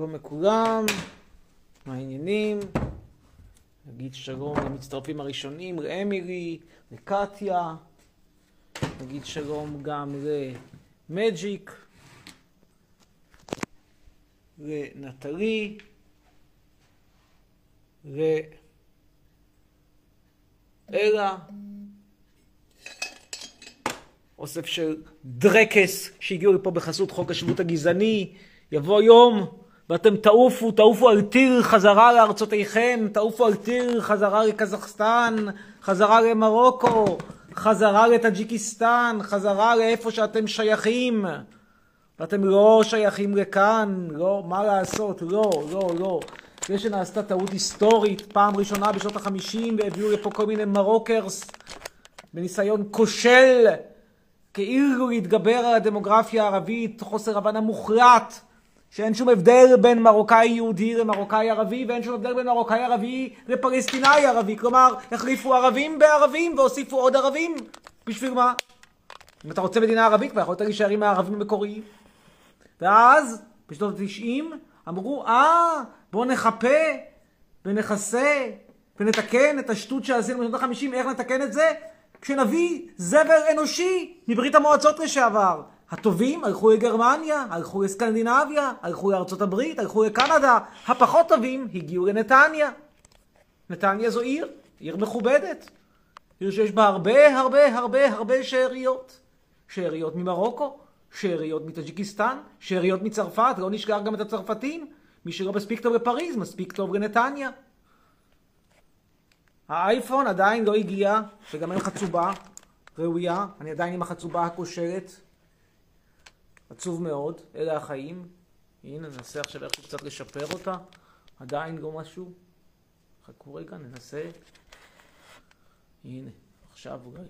שלום לכולם, מה העניינים? נגיד שלום למצטרפים הראשונים, לאמילי, לקטיה, נגיד שלום גם למג'יק, לנטלי, לאלה, אוסף של דרקס שהגיעו לפה בחסות חוק השבות הגזעני, יבוא יום ואתם תעופו, תעופו על טיל חזרה לארצותיכם, תעופו על טיל חזרה לקזחסטן, חזרה למרוקו, חזרה לטאג'יקיסטן, חזרה לאיפה שאתם שייכים. ואתם לא שייכים לכאן, לא, מה לעשות, לא, לא, לא. זה שנעשתה טעות היסטורית, פעם ראשונה בשנות החמישים, והביאו לפה כל מיני מרוקרס, בניסיון כושל, כאילו להתגבר על הדמוגרפיה הערבית, חוסר הבנה מוחלט. שאין שום הבדל בין מרוקאי יהודי למרוקאי ערבי, ואין שום הבדל בין מרוקאי ערבי לפלסטינאי ערבי. כלומר, החליפו ערבים בערבים והוסיפו עוד ערבים. בשביל מה? אם אתה רוצה מדינה ערבית, כבר יכולת להישאר עם הערבים המקוריים. ואז, בשנות ה-90, אמרו, אה, בואו נחפה ונכסה ונתקן את השטות שעשינו בשנות ה-50, איך נתקן את זה? כשנביא זבר אנושי מברית המועצות לשעבר. הטובים הלכו לגרמניה, הלכו לסקנדינביה, הלכו לארצות הברית, הלכו לקנדה. הפחות טובים הגיעו לנתניה. נתניה זו עיר, עיר מכובדת. עיר שיש בה הרבה הרבה הרבה הרבה שאריות. שאריות ממרוקו, שאריות מטאג'יקיסטן, שאריות מצרפת, לא נשכח גם את הצרפתים. מי שלא מספיק טוב בפריז, מספיק טוב לנתניה. האייפון עדיין לא הגיע, וגם אין חצובה ראויה. אני עדיין עם החצובה הכושלת. עצוב מאוד, אלה החיים. הנה, ננסה עכשיו איכשהו קצת לשפר אותה. עדיין לא משהו. חכו רגע, ננסה. הנה, עכשיו אולי.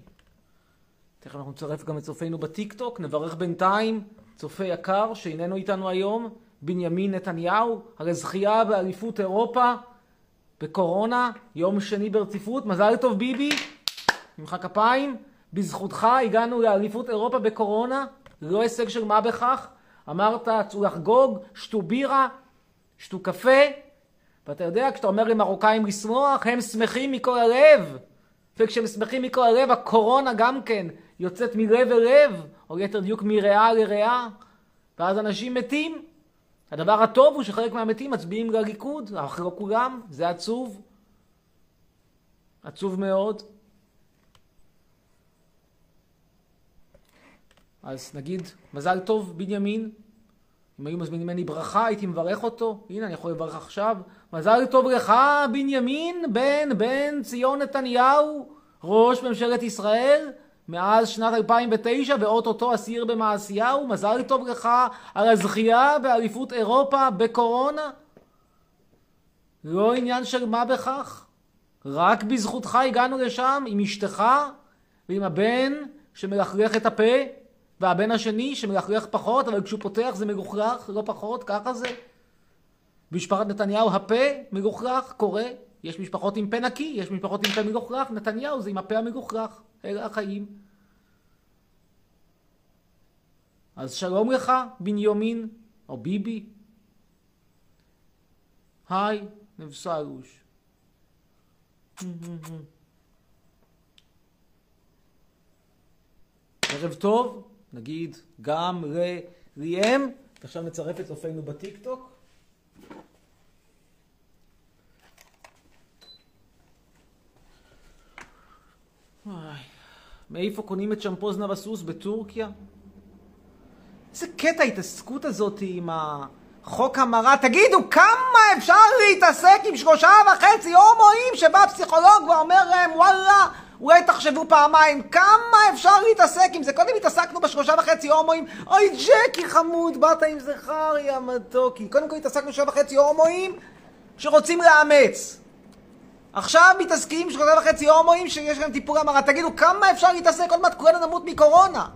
תכף אנחנו נצרף גם את צופינו בטיקטוק. נברך בינתיים צופה יקר שאיננו איתנו היום, בנימין נתניהו, על הזכייה באליפות אירופה בקורונה, יום שני ברציפות. מזל טוב ביבי, נמחא כפיים. בזכותך הגענו לאליפות אירופה בקורונה. לא הישג של מה בכך. אמרת, צאו לחגוג, שתו בירה, שתו קפה, ואתה יודע, כשאתה אומר למרוקאים לשמוח, הם שמחים מכל הלב. וכשהם שמחים מכל הלב, הקורונה גם כן יוצאת מלב אל לב, או ליתר דיוק מריאה לריאה, ואז אנשים מתים. הדבר הטוב הוא שחלק מהמתים מצביעים לליכוד, אך לא כולם, זה עצוב. עצוב מאוד. אז נגיד, מזל טוב, בנימין. אם היו מזמינים ממני ברכה, הייתי מברך אותו. הנה, אני יכול לברך עכשיו. מזל טוב לך, בנימין, בן בן ציון נתניהו, ראש ממשלת ישראל, מאז שנת 2009, ואו-טו-טו אסיר במעשיהו. מזל טוב לך על הזכייה באליפות אירופה בקורונה. לא עניין של מה בכך. רק בזכותך הגענו לשם עם אשתך ועם הבן שמלכלך את הפה. והבן השני שמלכלך פחות, אבל כשהוא פותח זה מלוכלך, לא פחות, ככה זה. במשפחת נתניהו הפה מלוכלך, קורה. יש משפחות עם פה נקי, יש משפחות עם פה מלוכלך, נתניהו זה עם הפה המלוכלך. אלה החיים. אז שלום לך, בנימין, או ביבי. היי, נבסלוש. ערב טוב. נגיד גם לריאם, ועכשיו נצרף את צופינו בטיקטוק. מאיפה קונים את שמפוז נבסוס בטורקיה? איזה קטע ההתעסקות הזאת עם החוק המרה. תגידו, כמה אפשר להתעסק עם שלושה וחצי הומואים שבא פסיכולוג ואומר להם, וואלה, אולי תחשבו פעמיים, כמה אפשר להתעסק עם זה? קודם התעסקנו בשלושה וחצי הומואים, אוי ג'קי חמוד, באת עם זכריה מתוקי. קודם כל התעסקנו בשלושה וחצי הומואים שרוצים לאמץ. עכשיו מתעסקים עם שלושה וחצי הומואים שיש להם טיפול המרה. תגידו, כמה אפשר להתעסק? עוד מעט כולנו נמות מקורונה.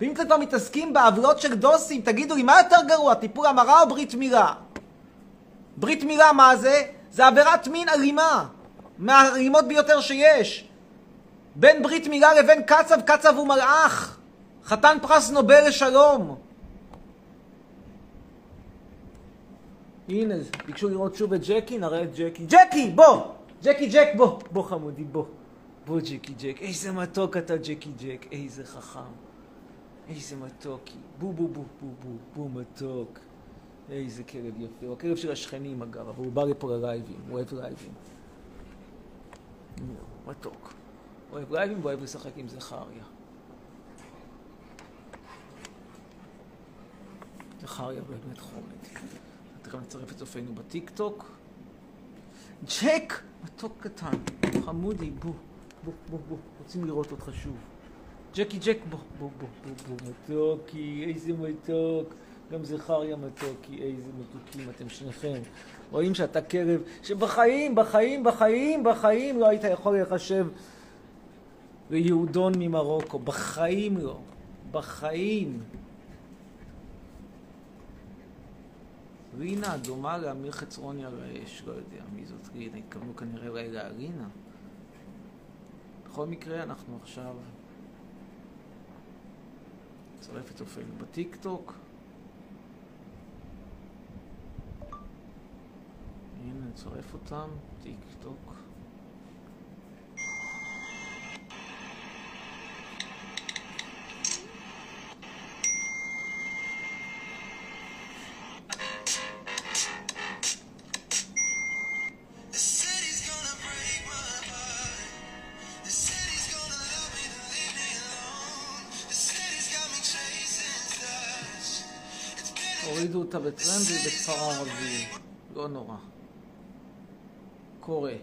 ואם אתם כבר מתעסקים בעוולות של דוסים, תגידו לי, מה יותר גרוע, טיפול המרה או ברית מילה? ברית מילה, מה זה? זה עבירת מין אלימה. מהאלימות ביותר שיש. בין ברית מילה לבין קצב, קצב הוא מלאך. חתן פרס נובל לשלום. הנה, ביקשו לראות שוב את ג'קי, נראה את ג'קי. ג'קי, בוא! ג'קי ג'ק, בוא! בוא חמודי, בוא. בוא ג'קי ג'ק. איזה מתוק אתה ג'קי ג'ק, איזה חכם. איזה מתוקי. בוא בוא בוא בוא בוא בוא מתוק. איזה כלב יפה. הוא הכלב של השכנים אגב, אבל הוא בא לפה ללייבים, הוא אוהב לייבים. מתוק. אוהב לייבים ואוהב לשחק עם זכריה. זכריה באמת חומד. תכף נצרף את צופינו בטיק טוק. ג'ק! מתוק קטן, חמודי, בוא, בוא, בוא, בוא, רוצים לראות אותך שוב. ג'קי ג'ק, בוא, בוא, בוא, בוא, בוא, מתוקי, איזה מתוק. גם זכריה מתוקי, איזה מתוקים אתם שניכם. רואים שאתה כלב שבחיים, בחיים, בחיים, בחיים לא היית יכול להיחשב ליהודון ממרוקו. בחיים לא. בחיים. רינה דומה לאמיר חצרוני על האש, לא יודע מי זאת רינה, התכוונו כנראה אולי לארינה. בכל מקרה, אנחנו עכשיו נצרף את צופינו בטיק טוק. הנה, נצרף אותם, טיק אותה בטרנד ובכפר ערבי. לא נורא. קורה.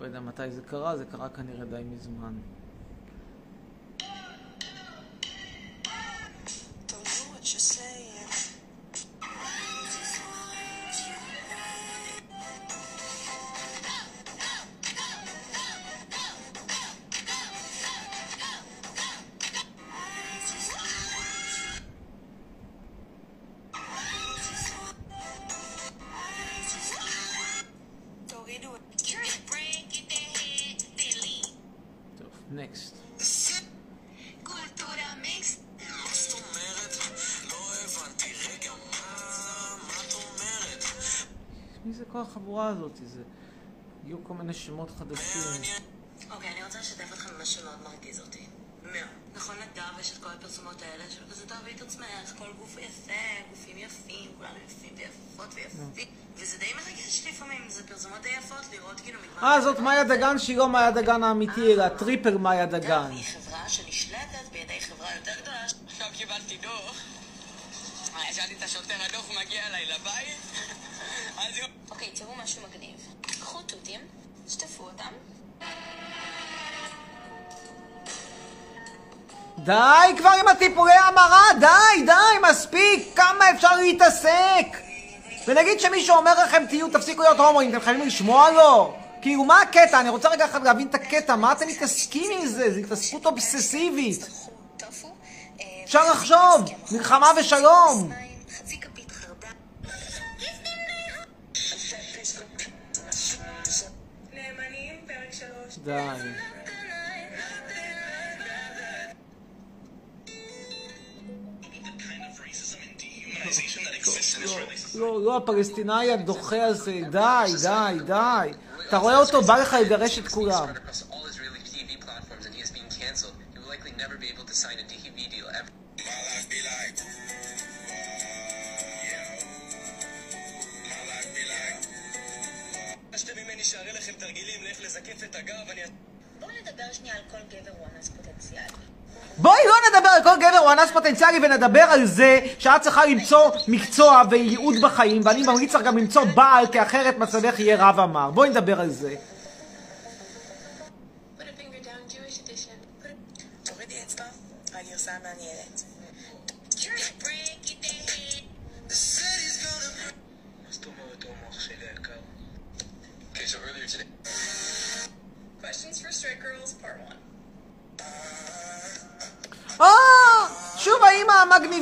לא יודע מתי זה קרה, זה קרה כנראה די מזמן. מה... מה את אומרת? מי זה כל החבורה הזאת? זה... יהיו כל מיני שמות חדשים. אוקיי, אני רוצה לשתף אתכם במשהו מאוד מרגיז אותי. מאוד. נכון ל Dove יש את כל הפרסומות האלה של כזה דוד תצמח, כל גוף יפה, גופים יפים, כולנו יפים ויפות ויפים. וזה די מרגש לפעמים, זה פרסומות די יפות לראות כאילו מגוון. אה, זאת מאיה דגן שהיא לא מאיה דגן האמיתי, אלא triple מאיה דגן. היא חברה שנשלטת בידי חברה יותר גדולה. עכשיו קיבלתי דוח. אה, שאלתי את השוטר, הדוח מגיע אליי לבית? אוקיי, תראו משהו מגניב. קחו תותים, שטפו אותם. די כבר עם הטיפולי המרה, די, די, מספיק, כמה אפשר להתעסק? ונגיד שמישהו אומר לכם, תהיו, תפסיקו להיות הומואים, אתם חייבים לשמוע לו? כאילו, מה הקטע? אני רוצה רגע אחד להבין את הקטע, מה אתם מתעסקים עם זה? זו התעסקות אובססיבית. אפשר לחשוב. מלחמה ושלום. די. לא, לא, הפלסטיני הדוחה הזה, די, די, די. אתה רואה אותו, בא לך לגרש את כולם. בואי לא נדבר על כל גבר הוא אנס פוטנציאלי ונדבר על זה שאת צריכה למצוא מקצוע וייעוד בחיים ואני ממליץ לך גם למצוא בעל כי אחרת מצבך יהיה רב אמר. בואי נדבר על זה.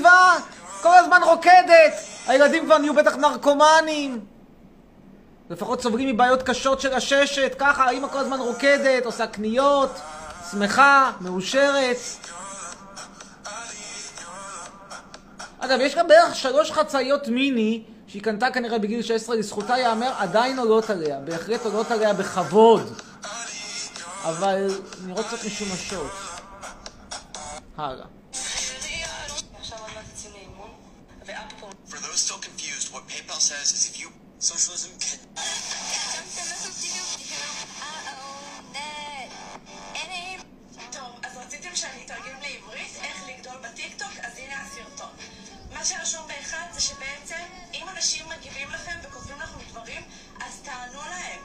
המגניבה, כל הזמן רוקדת. הילדים כבר נהיו בטח נרקומנים. לפחות סובלים מבעיות קשות של הששת, ככה האימא כל הזמן רוקדת, עושה קניות, שמחה, מאושרת. אגב, יש גם בערך שלוש חצאיות מיני שהיא קנתה כנראה בגיל 16, לזכותה ייאמר, עדיין עולות עליה. בהחלט עולות עליה בכבוד. אבל נראות קצת משומשות. הלאה. PayPal says is if you socialism can. מה שרשום באחד זה שבעצם אם אנשים מגיבים לכם וכותבים לכם דברים, אז תענו להם.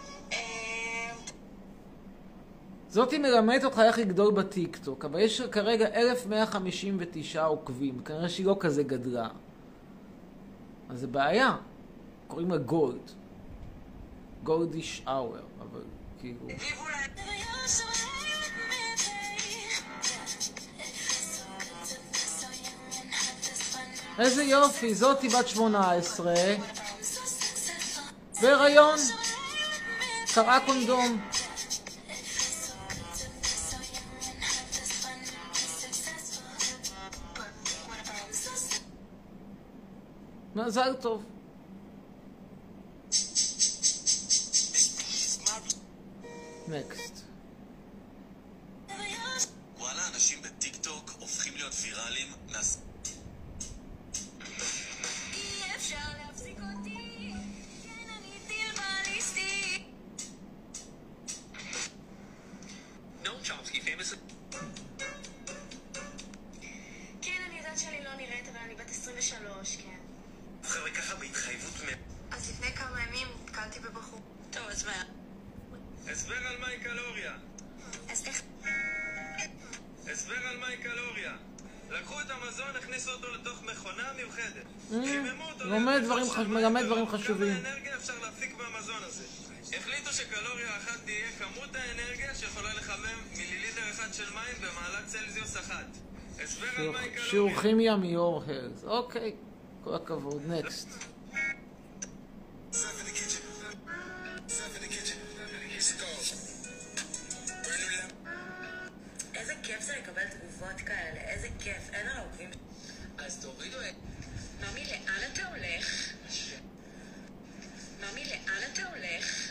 זאתי מלמדת אותך איך לגדול בטיקטוק, אבל יש כרגע 1159 עוקבים, כנראה שהיא לא כזה גדלה. אז זה בעיה. קוראים לה גולד. גולדיש אאואר, אבל כאילו... איזה יופי, זאתי בת 18, בהיריון, קראה קונדום. מזל טוב. נקסט. כמות האנרגיה שיכולה לחמם מיליליטר אחד של מים במעלת צלזיוס אחת. הסבר על שיעור- מהי קלוריה. שיעור כימיה מיור הלס. אוקיי, כל הכבוד, נקסט. ממי, לאן אתה הולך?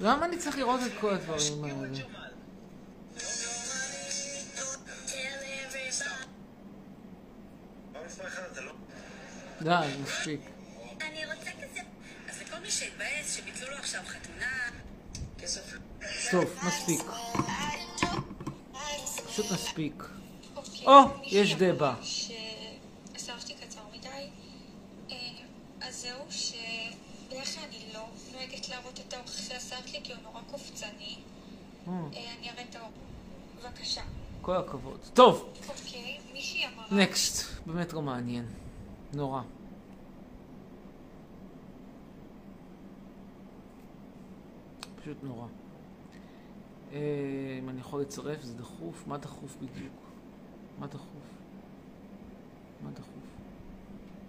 למה אני צריך לראות את כל הדברים האלה? אתה לא... די, מספיק. אני רוצה כזה... אז לכל מי שהתבאס, שביטלו לו עכשיו חתונה... כסף... טוב, מספיק. פשוט מספיק. או, יש דבה. שעזבתי קצר מדי. אה, אז זהו, שבדרך כלל אני לא נוהגת להראות את האוכל שעזרת לי, כי הוא נורא קופצני. אה, אה, אני אראה את האוכל. בבקשה. כל הכבוד. טוב, אוקיי, מישהי אמרה... נקסט. באמת לא מעניין. נורא. פשוט נורא. אה, אם אני יכול לצרף, זה דחוף? מה דחוף בדיוק? מה דחוף? מה דחוף?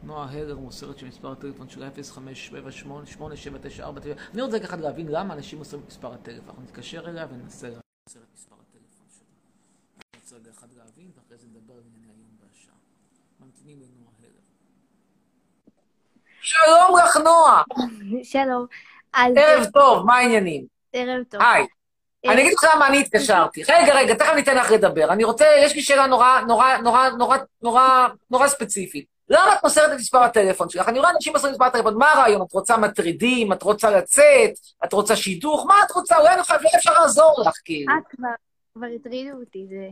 נועה הלר מוסרת שמספר הטלפון שלה 0578-8794. אני רוצה ככה להבין למה אנשים מוסרים את מספר הטלפון. אנחנו נתקשר אליה וננסה למסר את מספר הטלפון שלה. אני רוצה רגע אחד להבין, ואחרי זה נדבר על ענייני היום והשעה. ממתינים לנועה הלר. שלום לך, נועה! שלום. אז ערב טוב, מה העניינים? ערב טוב. היי. אני אגיד לך למה אני התקשרתי. רגע, רגע, תכף ניתן לך לדבר. אני רוצה, יש לי שאלה נורא, נורא, נורא, נורא, נורא, נורא ספציפית. למה את מוסרת את מספר הטלפון שלך? אני רואה אנשים מוסרים את מספר הטלפון, מה הרעיון? את רוצה מטרידים? את רוצה לצאת? את רוצה שידוך? מה את רוצה? אולי אני חייב, אולי אפשר לעזור לך, כאילו. את כבר, כבר הטרידו אותי, זה,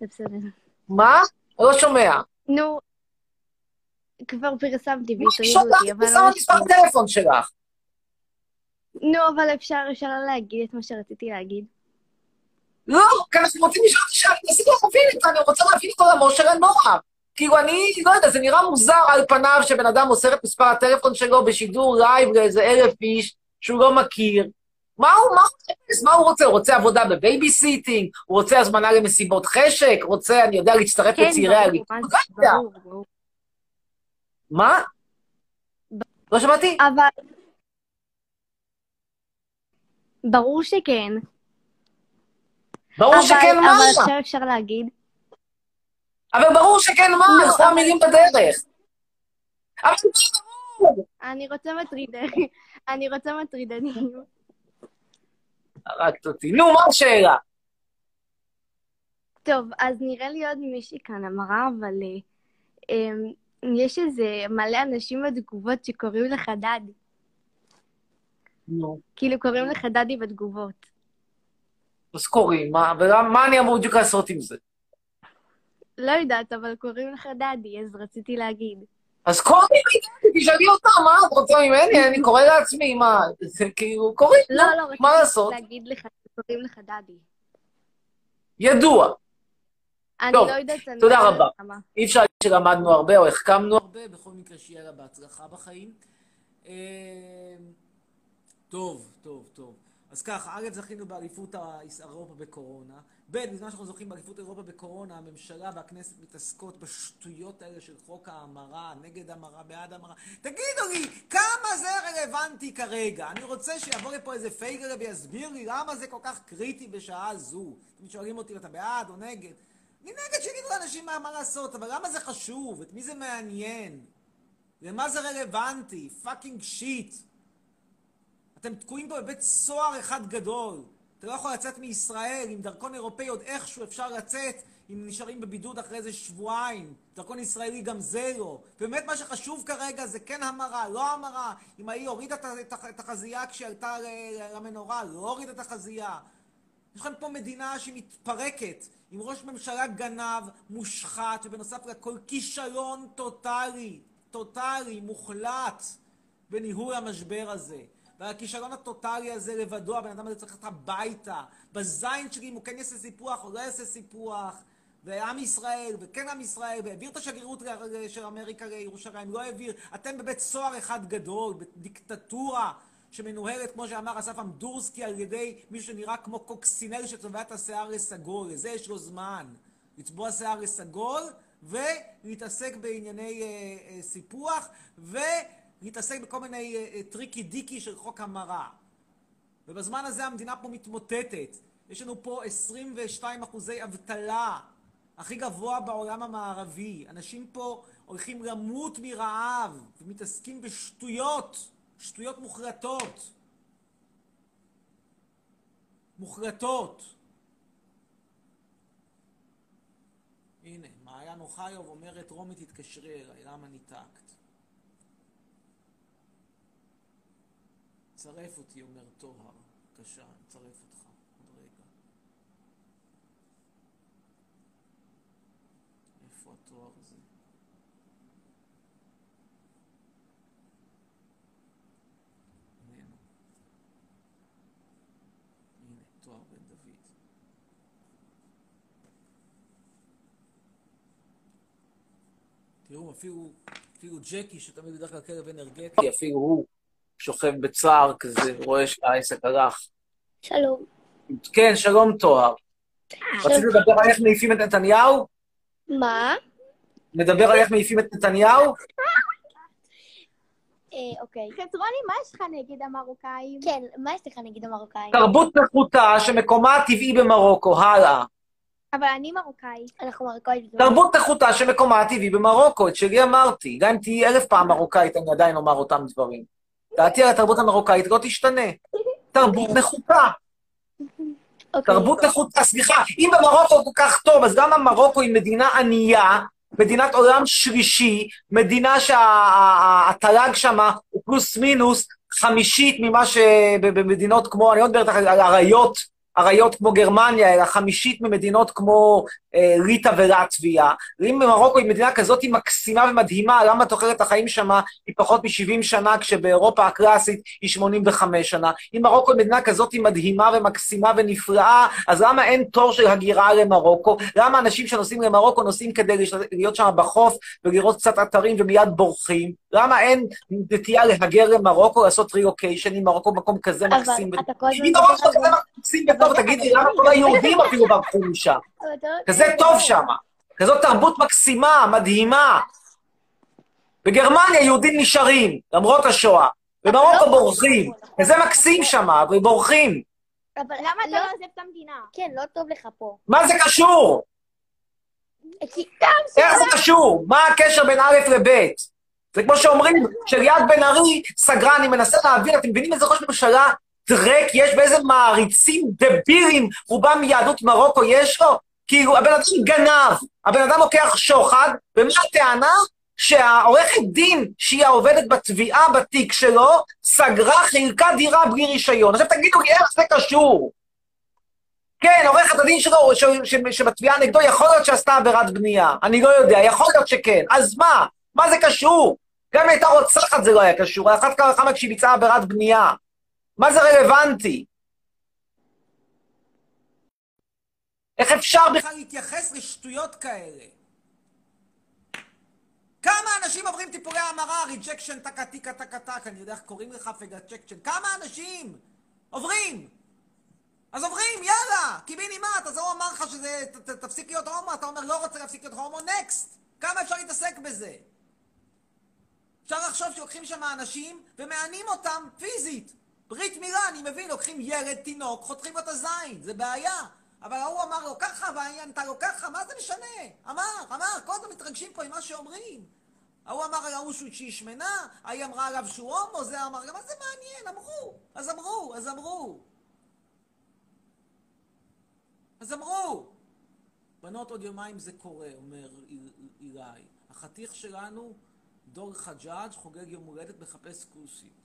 בסדר. מה? לא שומע. נו, כבר פרסמתי והטרידו אותי, אבל את שמה לא את מספר. הטלפון שלך. נו, אבל אפשר, אפשר לא להגיד את מה שרציתי להגיד. לא, כי אנחנו רוצים לשאול את השאלה, אני רוצה להבין את עולמו של הנוער. כאילו, אני לא יודע, זה נראה מוזר על פניו שבן אדם מוסר את מספר הטלפון שלו בשידור לייב לאיזה אלף איש שהוא לא מכיר. מה הוא, מה הוא מחפש? מה הוא רוצה? הוא רוצה עבודה בבייביסיטינג? הוא רוצה הזמנה למסיבות חשק? רוצה, אני יודע, להצטרף כן, לצעירי הליכוד? מה לא יודע. מה? לא שמעתי? אבל... ברור שכן. ברור אבל- שכן מה? אבל עכשיו אפשר להגיד. אבל ברור שכן מה? נו, הלכו אבל- המילים בדרך. אבל ברור. אני רוצה מטריד... אני רוצה מטרידנים. הרגת אותי. נו, מה השאלה? טוב, אז נראה לי עוד מישהי כאן אמרה, אבל אה, אמ, יש איזה מלא אנשים בתגובות שקוראים לך דדי. נו. כאילו קוראים לך דדי בתגובות. אז קוראים, מה אני אמור בדיוק לעשות עם זה? לא יודעת, אבל קוראים לך דדי, אז רציתי להגיד. אז קוראים לי, תשאלי אותה, מה את רוצה ממני? אני קורא לעצמי, מה? זה כאילו, קוראים, לא, לא, מה רציתי לעשות? להגיד לך שקוראים לך דדי. ידוע. אני טוב, לא יודעת, אני תודה לא רבה. אי אפשר להגיד שלמדנו הרבה או החכמנו הרבה, בכל מקרה שיהיה לה בהצלחה בחיים. אה, טוב, טוב, טוב. אז ככה, א', זכינו באליפות אירופה בקורונה. ב', בזמן שאנחנו זוכים באליפות אירופה בקורונה, הממשלה והכנסת מתעסקות בשטויות האלה של חוק ההמרה, נגד המרה, בעד המרה. תגידו לי, כמה זה רלוונטי כרגע? אני רוצה שיבוא לפה איזה פייגר ויסביר לי למה זה כל כך קריטי בשעה זו. אתם שואלים אותי, אתה בעד או נגד? אני נגד שיגידו לאנשים מה, מה לעשות, אבל למה זה חשוב? את מי זה מעניין? למה זה רלוונטי? fucking shit. אתם תקועים פה בבית סוהר אחד גדול. אתה לא יכול לצאת מישראל עם דרכון אירופאי, עוד איכשהו אפשר לצאת אם נשארים בבידוד אחרי איזה שבועיים. דרכון ישראלי גם זה לא. באמת מה שחשוב כרגע זה כן המרה, לא המרה. אם ההיא הורידה את החזייה כשהיא עלתה ל- למנורה, לא הורידה את החזייה. יש לכם פה מדינה שהיא מתפרקת, עם ראש ממשלה גנב, מושחת, ובנוסף לכל כישלון טוטאלי, טוטאלי, מוחלט, בניהול המשבר הזה. והכישלון הטוטאלי הזה לבדו, הבן אדם הזה צריך ללכת הביתה. בזין שלי אם הוא כן יעשה סיפוח או לא יעשה סיפוח. ועם ישראל, וכן עם ישראל, והעביר את השגרירות של אמריקה לירושלים, לא העביר. אתם בבית סוהר אחד גדול, בדיקטטורה שמנוהלת, כמו שאמר אסף אמדורסקי, על ידי מישהו שנראה כמו קוקסינל שצובע את השיער לסגול. לזה יש לו זמן. לצבוע שיער לסגול, ולהתעסק בענייני אה, אה, סיפוח, ולהתעסק בכל מיני אה, אה, tricky dicky של חוק המרה. ובזמן הזה המדינה פה מתמוטטת. יש לנו פה 22 אחוזי אבטלה, הכי גבוה בעולם המערבי. אנשים פה הולכים למות מרעב, ומתעסקים בשטויות, שטויות מוחלטות. מוחלטות. הנה, מעיין אוחיוב אומרת, רומי תתקשרי אליי, למה ניתקת? צרף אותי, אומר טוהר. בבקשה, נצרף אותך. עוד רגע. איפה התואר הזה? איננו. הנה, תואר בן דוד. תראו, אפילו, אפילו ג'קי, שתמיד בדרך כלל כלב אנרגטי, אפילו הוא שוכב בצער כזה, רואה שהעסק הלך. שלום. כן, שלום תואר. רציתי לדבר על איך מעיפים את נתניהו? מה? נדבר על איך מעיפים את נתניהו? אוקיי. חצרוני, מה יש לך נגד המרוקאים? כן, מה יש לך נגד המרוקאים? תרבות נחותה שמקומה הטבעי במרוקו, הלאה. אבל אני מרוקאית. אנחנו מרוקאית. תרבות נחותה שמקומה הטבעי במרוקו, את שלי אמרתי. גם אם תהיי אלף פעם מרוקאית, אני עדיין אומר אותם דברים. דעתי על התרבות המרוקאית לא תשתנה. תרבות נחותה. אוקיי. תרבות נחותה, סליחה, אם במרוקו כל כך טוב, אז גם המרוקו היא מדינה ענייה, מדינת עולם שלישי, מדינה שהתל"ג שמה הוא פלוס מינוס חמישית ממה שבמדינות כמו, אני לא מדברת על אריות אריות כמו גרמניה, אלא חמישית ממדינות כמו אה, ליטא ולטביה. אם מרוקו היא מדינה כזאת מקסימה ומדהימה, למה תוחלת החיים שם היא פחות מ-70 שנה, כשבאירופה הקלאסית היא 85 שנה? אם מרוקו היא מדינה כזאת מדהימה ומקסימה ונפלאה, אז למה אין תור של הגירה למרוקו? למה אנשים שנוסעים למרוקו נוסעים כדי להיות שם בחוף ולראות קצת אתרים ומיד בורחים? למה אין נטייה להגר למרוקו, לעשות רילוקיישן, אם מרוקו מקום כזה אבל מקסים? אתה כל הזמן כזה וטוב, תגידי, למה כל היהודים אפילו ברחו משם? לא- כזה טוב שם, כזאת תרבות מקסימה, מדהימה. בגרמניה יהודים נשארים, למרות השואה. במרוקו בורחים. וזה מקסים שם, ובורחים. אבל למה אתה לא עוזב את המדינה? כן, לא טוב לך פה. מה זה קשור? איך זה קשור? מה הקשר בין א' לב'? זה כמו שאומרים שליד בן ארי סגרה, אני מנסה להבין, אתם מבינים איזה ראש ממשלה דרק יש ואיזה מעריצים דבילים, רובם מיהדות מרוקו יש לו? כאילו, הבן אדם גנב, הבן אדם לוקח שוחד, ומה הטענה? שהעורכת דין, שהיא העובדת בתביעה בתיק שלו, סגרה, חילקה דירה בלי רישיון. עכשיו תגידו לי, איך זה קשור? כן, עורכת הדין שלו, ש- ש- שבתביעה נגדו, יכול להיות שעשתה עבירת בנייה. אני לא יודע, יכול להיות שכן. אז מה? מה זה קשור? גם אם הייתה רוצחת זה לא היה קשור. על אחת כמה וכמה כשהיא ביצעה עבירת בנייה. מה זה רלוונטי? איך אפשר בכלל להתייחס לשטויות כאלה? כמה אנשים עוברים טיפולי המרה, ריג'קשן, טקה טיקה טקה טק, אני יודע איך קוראים לך פגצ'קשן, כמה אנשים עוברים? אז עוברים, יאללה, קיבינימט, אז הוא אמר לך שזה, ת, ת, תפסיק להיות הומו, אתה אומר לא רוצה להפסיק להיות הומו, נקסט. כמה אפשר להתעסק בזה? אפשר לחשוב שלוקחים שם אנשים ומענים אותם פיזית. ברית מילה, אני מבין, לוקחים ילד, תינוק, חותכים לו את הזין, זה בעיה. אבל ההוא אמר לו ככה, והיא ענתה לו ככה, מה זה משנה? אמר, אמר, כל הזמן מתרגשים פה עם מה שאומרים. ההוא אמר על ההוא שהיא שמנה, ההיא אמרה עליו שהוא הומו, זה אמר, מה זה מעניין? אמרו, אז אמרו, אז אמרו. אז אמרו. בנות, עוד יומיים זה קורה, אומר אילי. החתיך שלנו, דור חג'אג', חוגג יום הולדת, מחפש כוסיות.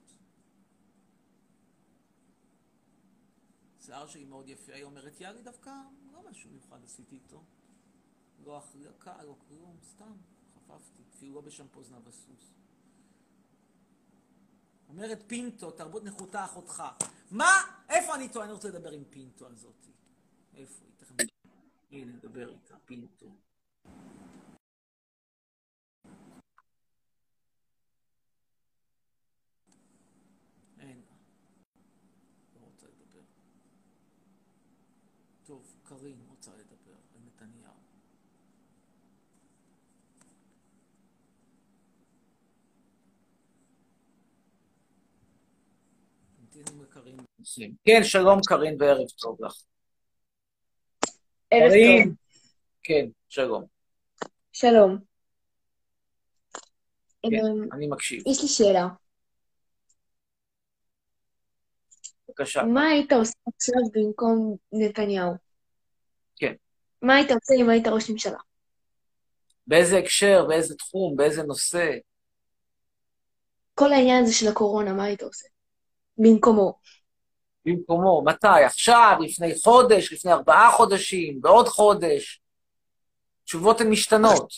שיער שלי מאוד יפה, היא אומרת, יאללה דווקא לא משהו מיוחד עשיתי איתו. לא החלקה, לא כלום, סתם, חפפתי, אפילו לא בשמפו זנב הסוס. אומרת פינטו, תרבות נחותה אחותך. מה? איפה אני טועה? אני רוצה לדבר עם פינטו הזאתי. איפה היא? תכף הנה, נדבר איתה, פינטו. אין. לא רוצה לדבר. טוב, קארין רוצה לדבר על נתניהו. תמתינו לקארין. כן, שלום קארין וערב טוב לך. ערב קארין. טוב. כן, שלום. שלום. כן, אמ, אני מקשיב. יש לי שאלה. בבקשה. מה היית עושה עכשיו במקום נתניהו? כן. מה היית עושה אם היית ראש ממשלה? באיזה הקשר, באיזה תחום, באיזה נושא? כל העניין הזה של הקורונה, מה היית עושה? במקומו. במקומו, מתי? עכשיו, לפני חודש, לפני ארבעה חודשים, בעוד חודש? תשובות הן משתנות.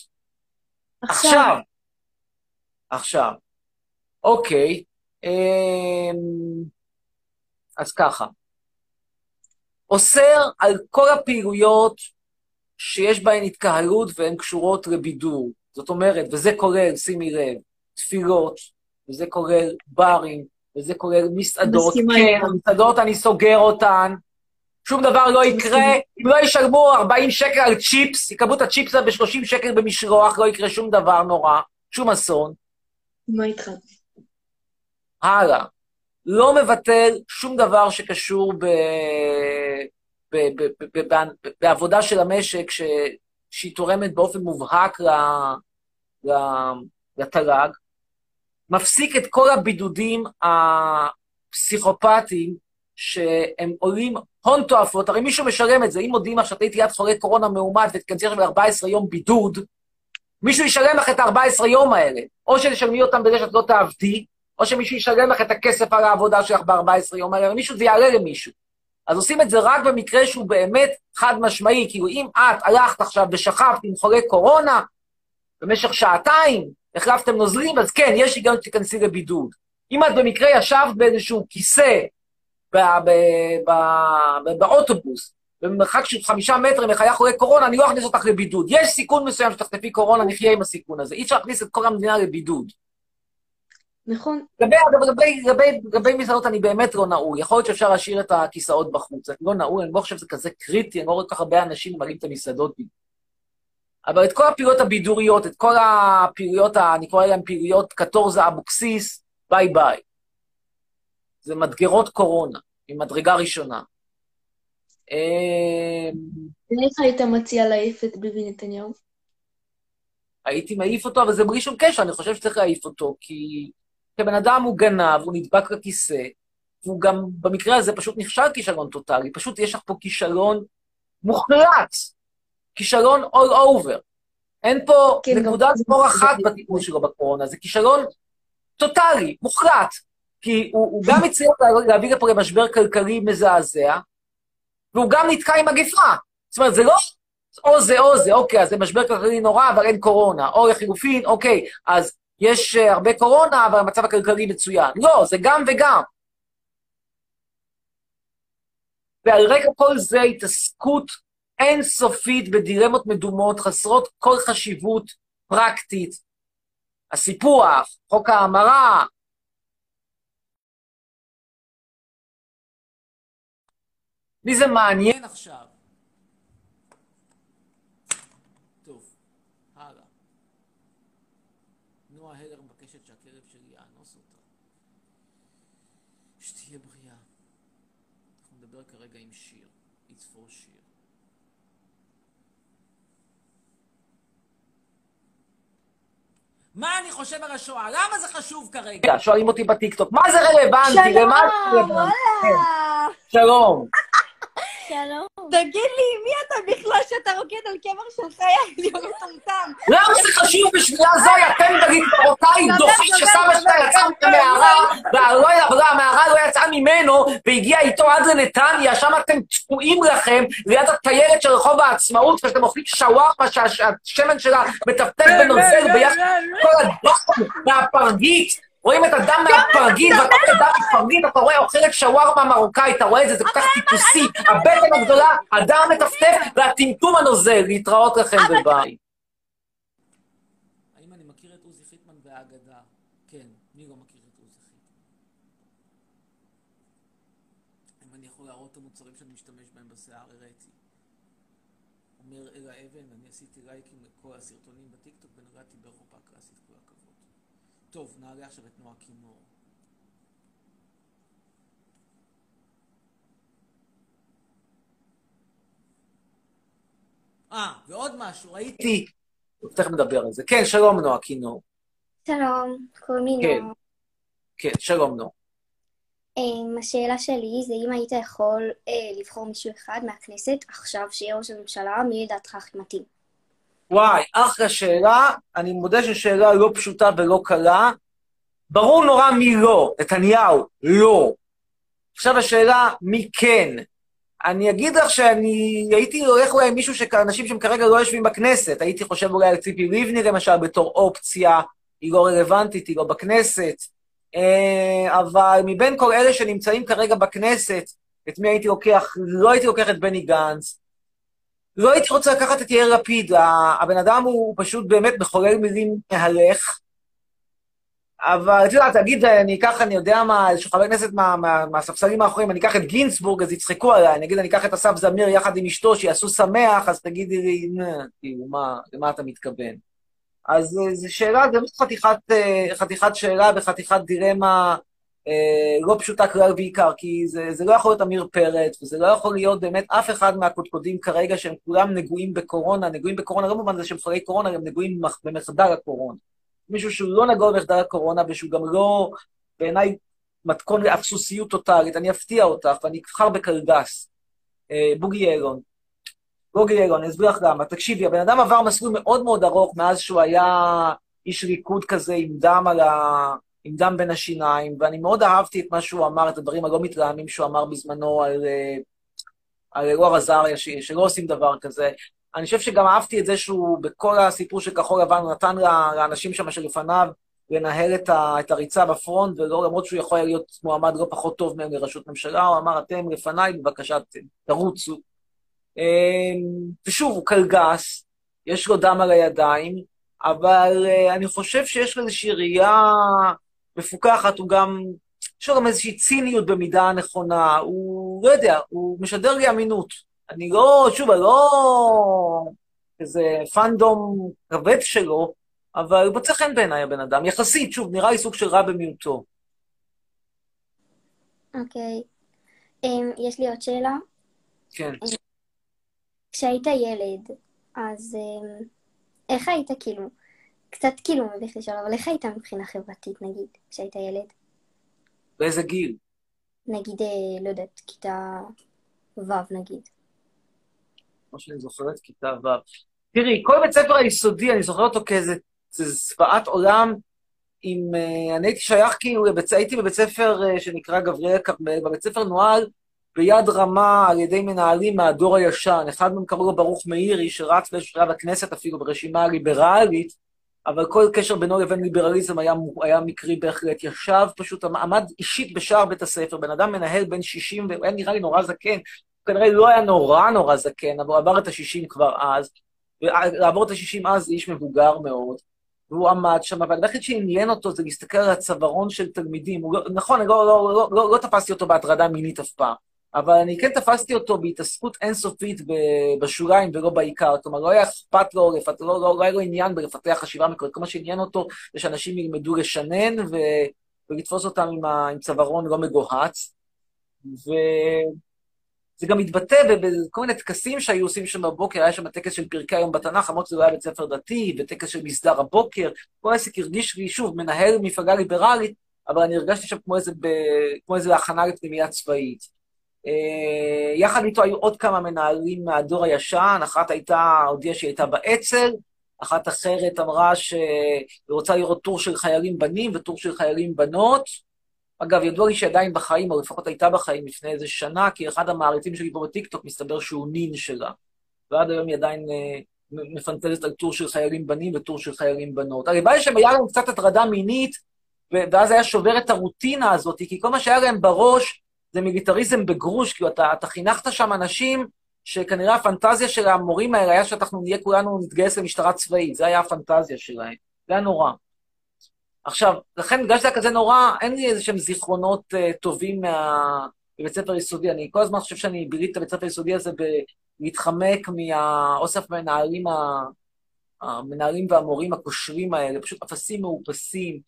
עכשיו. עכשיו. אוקיי. אמ, אז ככה. אוסר על כל הפעילויות שיש בהן התקהלות והן קשורות לבידור. זאת אומרת, וזה כולל, שימי לב, תפילות, וזה כולל ברים, וזה כולל מסעדות. כן, איתך. המסעדות, אני סוגר אותן. שום דבר לא יקרה, אם לא ישלמו 40 שקל על צ'יפס, יקבלו את הצ'יפס ב-30 שקל במשלוח, לא יקרה שום דבר נורא, שום אסון. מה איתך? הלאה. לא מבטל שום דבר שקשור ב... ב... ב... ב... ב... ב... בעבודה של המשק, ש... שהיא תורמת באופן מובהק ל... ל... לתל"ג. מפסיק את כל הבידודים הפסיכופטיים שהם עולים הון תועפות, הרי מישהו משלם את זה, אם מודיעים לך שאת הייתי יד חולה קורונה מאומת ותכנסי עכשיו ל-14 יום בידוד, מישהו ישלם לך את ה-14 יום האלה. או שתשלמי אותם בזה שאת לא תעבדי, או שמישהו ישלם לך את הכסף על העבודה שלך ב-14 יום האלה, מישהו, זה יעלה למישהו. אז עושים את זה רק במקרה שהוא באמת חד משמעי, כאילו אם את הלכת עכשיו ושכבת עם חולה קורונה במשך שעתיים, החלפתם נוזלים, אז כן, יש היגיון שתיכנסי לבידוד. אם את במקרה ישבת באיזשהו כיסא ב- ב- ב- ב- באוטובוס, במרחק של חמישה מטר מחיה חולה קורונה, אני לא אכניס אותך לבידוד. יש סיכון מסוים שתחטפי קורונה, נחיה עם הסיכון הזה. אי אפשר להכניס את כל המדינה לבידוד. נכון. לגבי, מסעדות אני באמת לא נעול. יכול להיות שאפשר להשאיר את הכיסאות בחוץ. אני לא נעול, אני לא חושב שזה כזה קריטי, אני לא רואה כל כך הרבה אנשים ממלאים את המסעדות. אבל את כל הפעילויות הבידוריות, את כל הפעילויות, אני קורא להן פעילויות קטורזה אבוקסיס, bye bye. זה מדגרות קורונה, ממדרגה ראשונה. אה, ואיך היית מציע להעיף את ביבי נתניהו? הייתי מעיף אותו, אבל זה בלי שום קשר, אני חושב שצריך להעיף אותו, כי כבן אדם הוא גנב, הוא נדבק לכיסא, והוא גם, במקרה הזה פשוט נכשל כישלון טוטאלי, פשוט יש לך פה כישלון מוחלט, כישלון all over. אין פה כן, גם נקודת אור זה אחת. בטיפול שלו בקורונה, זה כישלון טוטאלי, מוחלט, כי הוא, הוא גם הצליח לה- להביא לפה למשבר כלכלי מזעזע, והוא גם נתקע עם מגפה. זאת אומרת, זה לא או זה או זה, אוקיי, אז זה משבר כלכלי נורא, אבל אין קורונה. או לחילופין, אוקיי, אז יש uh, הרבה קורונה, אבל המצב הכלכלי מצוין. לא, זה גם וגם. ועל רקע כל זה התעסקות אינסופית בדילמות מדומות, חסרות כל חשיבות פרקטית. הסיפוח, חוק ההמרה, מי זה מעניין עכשיו? טוב, הלאה. נועה הלר מבקשת שהכלב שלי יאנוס אותה. שתהיה בריאה. אנחנו נדבר כרגע עם שיר. It's for שיר. מה אני חושב על השואה? למה זה חשוב כרגע? שואלים אותי בטיקטוק, מה זה רלוונטי? שלום? וואלה. שלום. שלום. תגיד לי, מי אתה בכלל שאתה רוקד על קבר של חיה? אני מטומטם. למה זה חשוב בשבילה זוהי? אתם בגלגלותיי דוחים שסבא שלה יצא מהמערה, והמערה לא יצאה ממנו, והגיע איתו עד לנתניה, שם אתם תקועים לכם ליד הטיילת של רחוב העצמאות, כשאתם אוכלים שווארמה שהשמן שלה מטפטף ונוזל ביחד כל הדם מהפרגית. רואים את הדם מהפרגית, ואתה רואה דם מהפרגית, אתה רואה אוכלת שווארמה מרוקאית, אתה רואה את זה, זה כל כך טיפוסי, הבטן הגדולה, הדם מטפטף, והטמטום הנוזל, להתראות לכם בביי. האם אני מכיר את עוזי חיטמן והאגדה? כן, מי לא מכיר את עוזי חיטמן? אם אני יכול להראות את המוצרים שאני משתמש בהם בשיער, הראיתי. אומר אלה אבן, אני עשיתי לייקים לכל הסרטונים בטיקטוק ונגעתי באירופה הקלאסית, כל הכבוד. טוב, נעלה עכשיו את נועה כינור. אה, ועוד משהו, ראיתי... תכף נדבר על זה. כן, שלום נועה כינור. שלום, קוראים לי כן. נועה. כן, שלום נועה. אמ, השאלה שלי זה אם היית יכול אה, לבחור מישהו אחד מהכנסת עכשיו שיהיה ראש הממשלה, מי לדעתך הכי מתאים? וואי, אחלה שאלה. אני מודה ששאלה לא פשוטה ולא קלה. ברור נורא מי לא. נתניהו, לא. עכשיו השאלה, מי כן? אני אגיד לך שאני הייתי הולך אולי עם מישהו, אנשים שהם כרגע לא יושבים בכנסת. הייתי חושב אולי על ציפי לבני, למשל, בתור אופציה. היא לא רלוונטית, היא לא בכנסת. אה, אבל מבין כל אלה שנמצאים כרגע בכנסת, את מי הייתי לוקח? לא הייתי לוקח את בני גנץ. לא הייתי רוצה לקחת את יאיר לפיד, הבן אדם הוא פשוט באמת מחולל מילים מהלך. אבל את יודעת, תגיד, אני אקח, אני יודע מה, איזשהו חבר כנסת מה- מה- מהספסלים האחרונים, אני אקח את גינצבורג, אז יצחקו עליי, אני אגיד, אני אקח את אסף זמיר יחד עם אשתו, שיעשו שמח, אז תגידי לי, כאילו, מה, למה אתה מתכוון? אז אה, זו שאלה, זה באמת חתיכת, אה, חתיכת שאלה וחתיכת דילמה אה, לא פשוטה כלל ועיקר, כי זה, זה לא יכול להיות עמיר פרץ, וזה לא יכול להיות באמת אף אחד מהקודקודים כרגע שהם כולם נגועים בקורונה, נגועים בקורונה לא במובן הזה שהם חולי קורונה, הם נגועים במח- במחדל הקורונה. מישהו שהוא לא נגוע במחדל הקורונה, ושהוא גם לא, בעיניי, מתכון לאפסוסיות טוטאלית, אני אפתיע אותך, ואני אבחר בקלגס. אה, בוגי יעלון. בוגי יעלון, אני אסביר לך למה. תקשיבי, הבן אדם עבר מסלול מאוד מאוד ארוך מאז שהוא היה איש ליכוד כזה עם דם על ה... עם דם בין השיניים, ואני מאוד אהבתי את מה שהוא אמר, את הדברים הלא מתלהמים שהוא אמר בזמנו על, אה, על אלאור עזריה, שלא עושים דבר כזה. אני חושב שגם אהבתי את זה שהוא, בכל הסיפור של כחול לבן, הוא נתן לאנשים שם שלפניו לנהל את, ה, את הריצה בפרונט, ולא למרות שהוא יכול היה להיות מועמד לא פחות טוב מהם לראשות ממשלה, הוא אמר, אתם לפניי, בבקשה, תרוצו. אמ, ושוב, הוא קלגס, יש לו דם על הידיים, אבל אה, אני חושב שיש לו איזושהי ראייה מפוקחת, הוא גם, יש לו גם איזושהי ציניות במידה הנכונה, הוא, לא יודע, הוא משדר לי אמינות. אני לא, שוב, אני לא איזה פאנדום כבד שלו, אבל הוא מוצא חן בעיניי הבן אדם, יחסית, שוב, נראה לי סוג של רע במיעוטו. אוקיי. אמ, יש לי עוד שאלה. כן. כשהיית ילד, אז אמ, איך היית כאילו, קצת כאילו מביך לשאול, אבל איך היית מבחינה חברתית, נגיד, כשהיית ילד? באיזה גיל? נגיד, אה, לא יודעת, כיתה ו' נגיד. כמו שאני זוכרת, כיתה ו'. תראי, כל בית ספר היסודי, אני זוכר אותו כאיזה איזה זוועת עולם, עם... אה, אני הייתי שייך כאילו, הייתי בבית ספר אה, שנקרא גבריאל כרמל, והבית ספר נוהל ביד רמה על ידי מנהלים מהדור הישן. אחד מהם קראו לו ברוך מאירי, שרץ באיזשהו שלב לכנסת אפילו ברשימה הליברלית, אבל כל קשר בינו לבין ליברליזם היה, היה מקרי בהחלט. ישב פשוט, עמד אישית בשער בית הספר, בן אדם מנהל בן 60, והוא היה נראה לי נורא זקן, כנראה לא היה נורא נורא זקן, אבל הוא עבר את ה-60 כבר אז, ולעבור את ה-60 אז זה איש מבוגר מאוד, והוא עמד שם, והדבר היחיד שעניין אותו זה להסתכל על הצווארון של תלמידים. הוא לא, נכון, לא, לא, לא, לא, לא תפסתי אותו בהטרדה מינית אף פעם, אבל אני כן תפסתי אותו בהתעסקות אינסופית בשוליים ולא בעיקר. כלומר, לא היה אכפת לו, לפת... לא, לא, לא היה לו עניין בלפתח חשיבה מקורית. כל מה שעניין אותו זה שאנשים ילמדו לשנן ו... ולתפוס אותם עם. עם צווארון לא מגוהץ. ו... זה גם מתבטא בכל מיני טקסים שהיו עושים שם בבוקר, היה שם טקס של פרקי היום בתנ"ך, למרות שזה לא היה בית ספר דתי, וטקס של מסדר הבוקר. כל העסק הרגיש לי, שוב, מנהל מפלגה ליברלית, אבל אני הרגשתי שם כמו איזה, ב... כמו איזה הכנה לפנימייה צבאית. אה, יחד איתו היו עוד כמה מנהלים מהדור הישן, אחת הייתה, הודיעה שהיא הייתה באצ"ל, אחת אחרת אמרה שהיא רוצה לראות טור של חיילים בנים וטור של חיילים בנות. אגב, ידוע לי שהיא עדיין בחיים, או לפחות הייתה בחיים לפני איזה שנה, כי אחד המעריצים שלי פה בטיקטוק מסתבר שהוא נין שלה. ועד היום היא עדיין אה, מפנטזת על טור של חיילים בנים וטור של חיילים בנות. הלוואי שהם היה להם קצת הטרדה מינית, ואז היה שובר את הרוטינה הזאת, כי כל מה שהיה להם בראש זה מיליטריזם בגרוש, כי אתה, אתה חינכת שם אנשים שכנראה הפנטזיה של המורים האלה היה שאנחנו נהיה כולנו נתגייס למשטרה צבאית, זה היה הפנטזיה שלהם. זה היה נורא. עכשיו, לכן בגלל שזה כזה נורא, אין לי איזה שהם זיכרונות uh, טובים מה... בבית ספר יסודי. אני כל הזמן חושב שאני ביליתי את הבית ספר היסודי הזה בלהתחמק מהאוסף מנהלים, ה... המנהלים והמורים הכושרים האלה, פשוט אפסים מאופסים,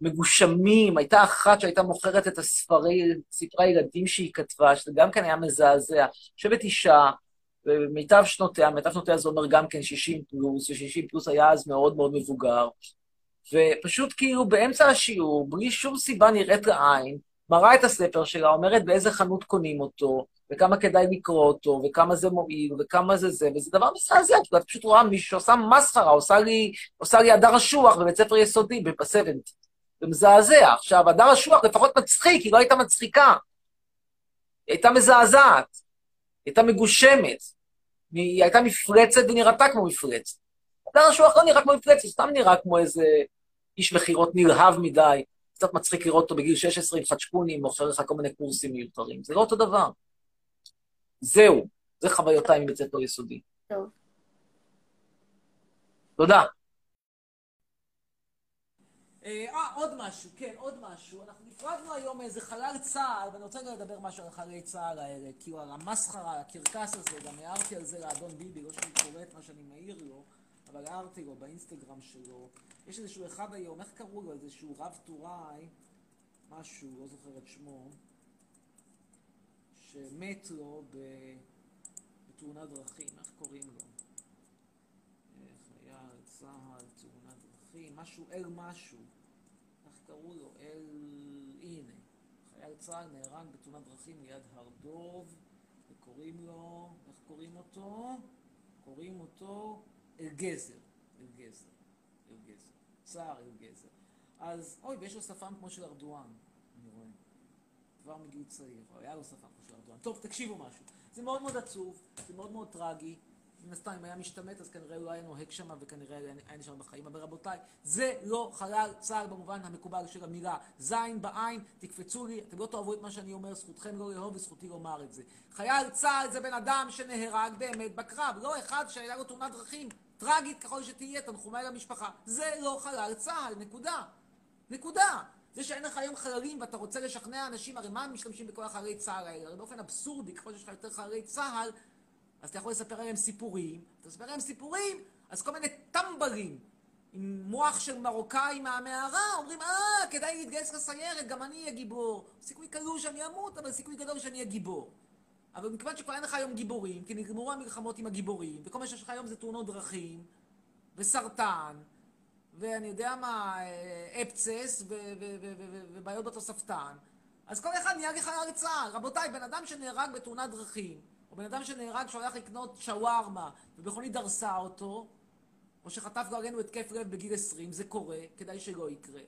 מגושמים. הייתה אחת שהייתה מוכרת את הספרי, ספרי הילדים שהיא כתבה, שזה גם כן היה מזעזע. יושבת אישה, במיטב שנותיה, מיטב שנותיה זה אומר גם כן 60 פלוס, ו-60 פלוס היה אז מאוד מאוד מבוגר. ופשוט כאילו באמצע השיעור, בלי שום סיבה נראית לעין, מראה את הספר שלה, אומרת באיזה חנות קונים אותו, וכמה כדאי לקרוא אותו, וכמה זה מועיל, וכמה זה זה, וזה דבר מזעזע, את פשוט רואה מישהו שעושה מסחרה, עושה לי, עושה לי הדר אשוח בבית ספר יסודי, בסבנט. זה מזעזע. עכשיו, הדר אשוח לפחות מצחיק, היא לא הייתה מצחיקה. היא הייתה מזעזעת, היא הייתה מגושמת, היא הייתה מפרצת ונראתה כמו מפרצת. הדר אשוח לא נראה כמו מפלצת, סתם נראה כמו איזה איש מכירות נלהב מדי. קצת מצחיק לראות אותו בגיל 16 עם חדשקונים, מוכר לך כל מיני קורסים מיותרים. זה לא אותו דבר. זהו, זה חוויותיי מבית ספר יסודי. טוב. תודה. אה, עוד משהו, כן, עוד משהו. אנחנו נפרדנו היום מאיזה חלל צה"ל, ואני רוצה גם לדבר משהו על חללי צה"ל האלה, כאילו על המסחרה, על הקרקס הזה, גם הערתי על זה לאדון ביבי, לא שאני קורא את מה שאני מעיר לו, אבל הערתי לו באינסטגרם שלו. יש איזשהו אחד היום, איך קראו לו? איזשהו רב טוראי, משהו, לא זוכר את שמו, שמת לו ב... בתאונת דרכים, איך קוראים לו? חייל צה"ל, תאונת דרכים, משהו, אל משהו. איך קראו לו? אל... הנה. חייל צה"ל נהרג בתאונת דרכים ליד הר דוב, וקוראים לו... איך קוראים אותו? קוראים אותו אלגזר. אלגזר. אלגזר. סער אלגזר. אז, אוי, ויש לו שפם כמו של ארדואן, אני רואה. כבר מגיל צעיר, היה לו שפם כמו של ארדואן. טוב, תקשיבו משהו. זה מאוד מאוד עצוב, זה מאוד מאוד טרגי. מן הסתם, אם היה משתמט, אז כנראה הוא לא היה נוהג שם, וכנראה היה נשאר בחיים. אבל רבותיי, זה לא חלל צה"ל במובן המקובל של המילה. זין בעין, תקפצו לי, אתם לא תאהבו את מה שאני אומר, זכותכם לא לאהוב וזכותי לומר את זה. חייל צה"ל זה בן אדם שנהרג באמת בקרב, לא אחד שהיה לו תאונת דרכים, טרגית ככל שתהיה, תנחומיי למשפחה. זה לא חלל צה"ל, נקודה. נקודה. זה שאין לך היום חללים ואתה רוצה לשכנע אנשים, הרי מה הם משתמשים בכל החללי צה"ל האלה? הרי באופן אבסורדי, ככל שיש לך יותר חללי צה"ל, אז אתה יכול לספר עליהם סיפורים, אתה מספר עליהם סיפורים, אז כל מיני טמבלים עם מוח של מרוקאי מהמערה, אומרים, אה, כדאי להתגייס לסיירת, גם אני אהיה גיבור. סיכוי קלוש שאני אמות, אבל סיכוי גדול שאני אהיה גיבור. אבל מכיוון שכבר אין לך היום גיבורים, כי נגמרו המלחמות עם הגיבורים, וכל מה שיש לך היום זה תאונות דרכים, וסרטן, ואני יודע מה, אה, אפצס, ובעיות בתוספתן, אז כל אחד נהיה לחייל צה"ל. רבותיי, בן אדם שנהרג בתאונת דרכים, או בן אדם שנהרג כשהוא הלך לקנות שווארמה, ומכונית דרסה אותו, או שחטף עלינו התקף לב בגיל 20, זה קורה, כדאי שלא יקרה.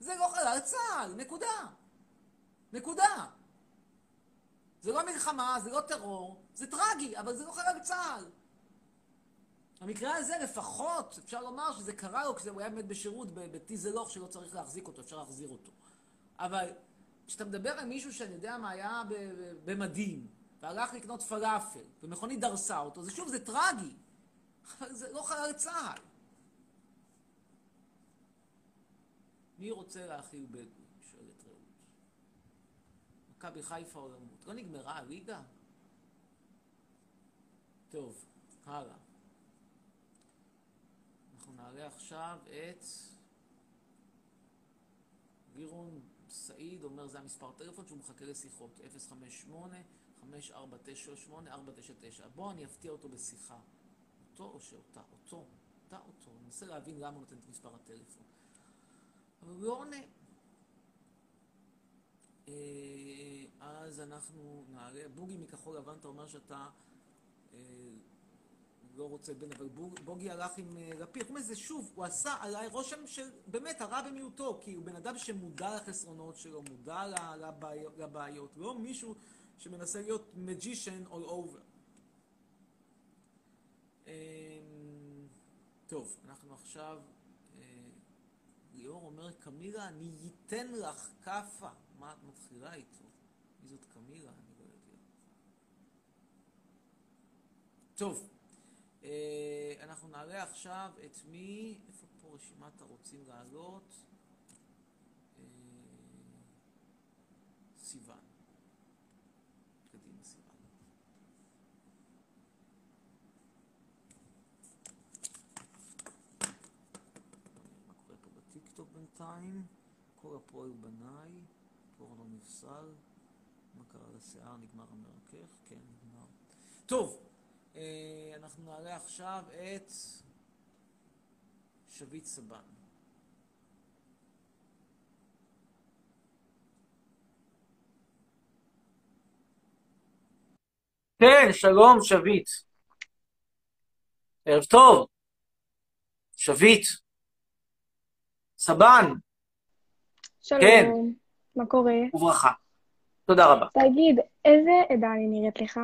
זה לא חייל צה"ל, נקודה. נקודה. זה לא מלחמה, זה לא טרור, זה טרגי, אבל זה לא חייל צה"ל. במקרה הזה לפחות אפשר לומר שזה קרה לו כשהוא היה באמת בשירות בטיזלוך שלא צריך להחזיק אותו, אפשר להחזיר אותו. אבל כשאתה מדבר על מישהו שאני יודע מה היה במדים, והלך לקנות פלאפל, ומכונית דרסה אותו, זה שוב, זה טרגי. אבל זה לא חייל צה"ל. מי רוצה להכיל בדואים? שואלת רעות. מכבי חיפה או למות. לא נגמרה הליגה? טוב, הלאה. אנחנו נעלה עכשיו את לירון סעיד, אומר זה המספר טלפון שהוא מחכה לשיחות, 058-5498-499. בוא אני אפתיע אותו בשיחה. אותו או שאותה? אותו. אותה אותו. אני מנסה להבין למה הוא נותן את מספר הטלפון. אבל הוא לא עונה. אה, אז אנחנו נעלה, בוגי מכחול לבן, אתה אומר שאתה אה, לא רוצה בן, אבל בוג, בוגי הלך עם אה, לפיד. חוץ מזה, שוב, הוא עשה עליי רושם של באמת הרע במיעוטו, כי הוא בן אדם שמודע לחסרונות שלו, מודע לבעיות, לבעיות לא מישהו שמנסה להיות magician all over. אמ, טוב, אנחנו עכשיו, ליאור אומר, קמילה, אני ייתן לך כאפה. מה את מתחילה איתו? מי זאת קמילה? אני לא יודע. טוב, אה, אנחנו נעלה עכשיו את מי, איפה פה רשימת הרוצים לעלות? אה, סיוון. 2, כל הפועל בניי, פור לא נפסל, מה קרה לשיער, נגמר המרכך, כן, נגמר. טוב, אה, אנחנו נעלה עכשיו את שביט סבן. כן, שלום, שביט. ערב טוב. שביט. סבן. שלום, כן. מה קורה? וברכה. תודה רבה. תגיד, איזה עדה אני נראית לך?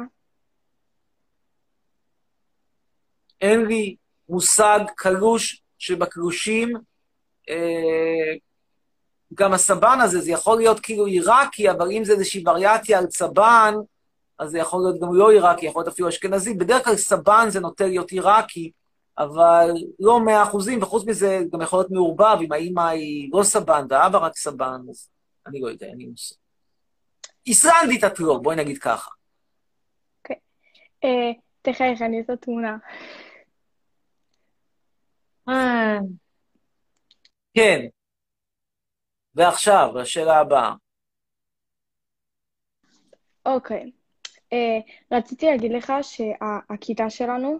אין לי מושג קלוש שבקלושים. אה, גם הסבן הזה, זה יכול להיות כאילו עיראקי, אבל אם זה איזושהי וריאציה על צבן, אז זה יכול להיות גם לא עיראקי, יכול להיות אפילו אשכנזי. בדרך כלל סבן זה נוטה להיות עיראקי, אבל לא מאה אחוזים, וחוץ מזה גם יכול להיות מעורבב, אם האמא היא לא סבן והאבא רק סבן, אז אני לא יודע, אין לי מושג. איסלנדית את לא, בואי נגיד ככה. אה, תחייך, אני אעשה תמונה. כן. ועכשיו, השאלה הבאה. אוקיי. אה, רציתי להגיד לך שהכיתה שלנו, אה,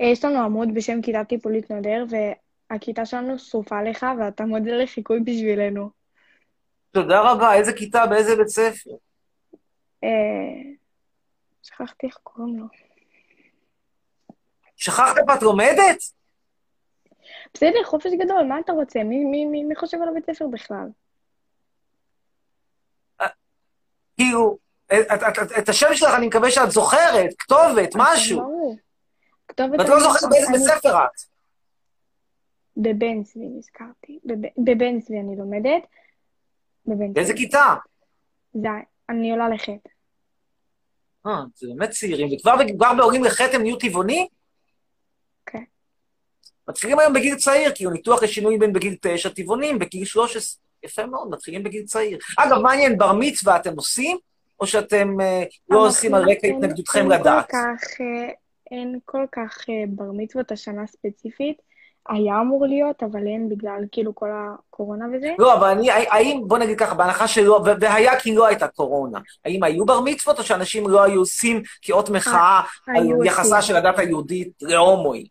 יש לנו עמוד בשם כיתה טיפולית נודר, והכיתה שלנו שרופה לך, ואתה מודל לחיקוי בשבילנו. תודה רבה, איזה כיתה, באיזה בית ספר? אה, שכחתי איך קוראים לו. שכחת איפה את לומדת? בסדר, חופש גדול, מה אתה רוצה? מי, מי, מי, מי חושב על הבית ספר בכלל? אה, כאילו, את, את, את, את השם שלך אני מקווה שאת זוכרת, כתובת, משהו. ברור. כתובת... ואת לא זוכרת באיזה בית ספר את. בבן צבי נזכרתי. בב- בבן צבי אני לומדת. בבן באיזה. כיתה? זה, אני עולה לחטא. אה, זה באמת צעירים, וכבר כבר בהורים לחטא הם נהיו טבעוני? כן. מתחילים היום בגיל צעיר, כאילו ניתוח לשינוי בין בגיל 9 טבעונים, בגיל 13, יפה מאוד, מתחילים בגיל צעיר. אגב, מעניין, בר מצווה אתם עושים, או שאתם אה, לא אנחנו- עושים על רקע התנגדותכם אין לדת? כל כך, אין כל כך אה, בר מצוות השנה ספציפית. היה אמור להיות, אבל אין בגלל כאילו כל הקורונה וזה. לא, אבל אני, האם, בוא נגיד ככה, בהנחה שלא, והיה כי לא הייתה קורונה, האם היו בר מצוות, או שאנשים לא היו עושים כאות מחאה על היו יחסה. של הדת היהודית להומואים?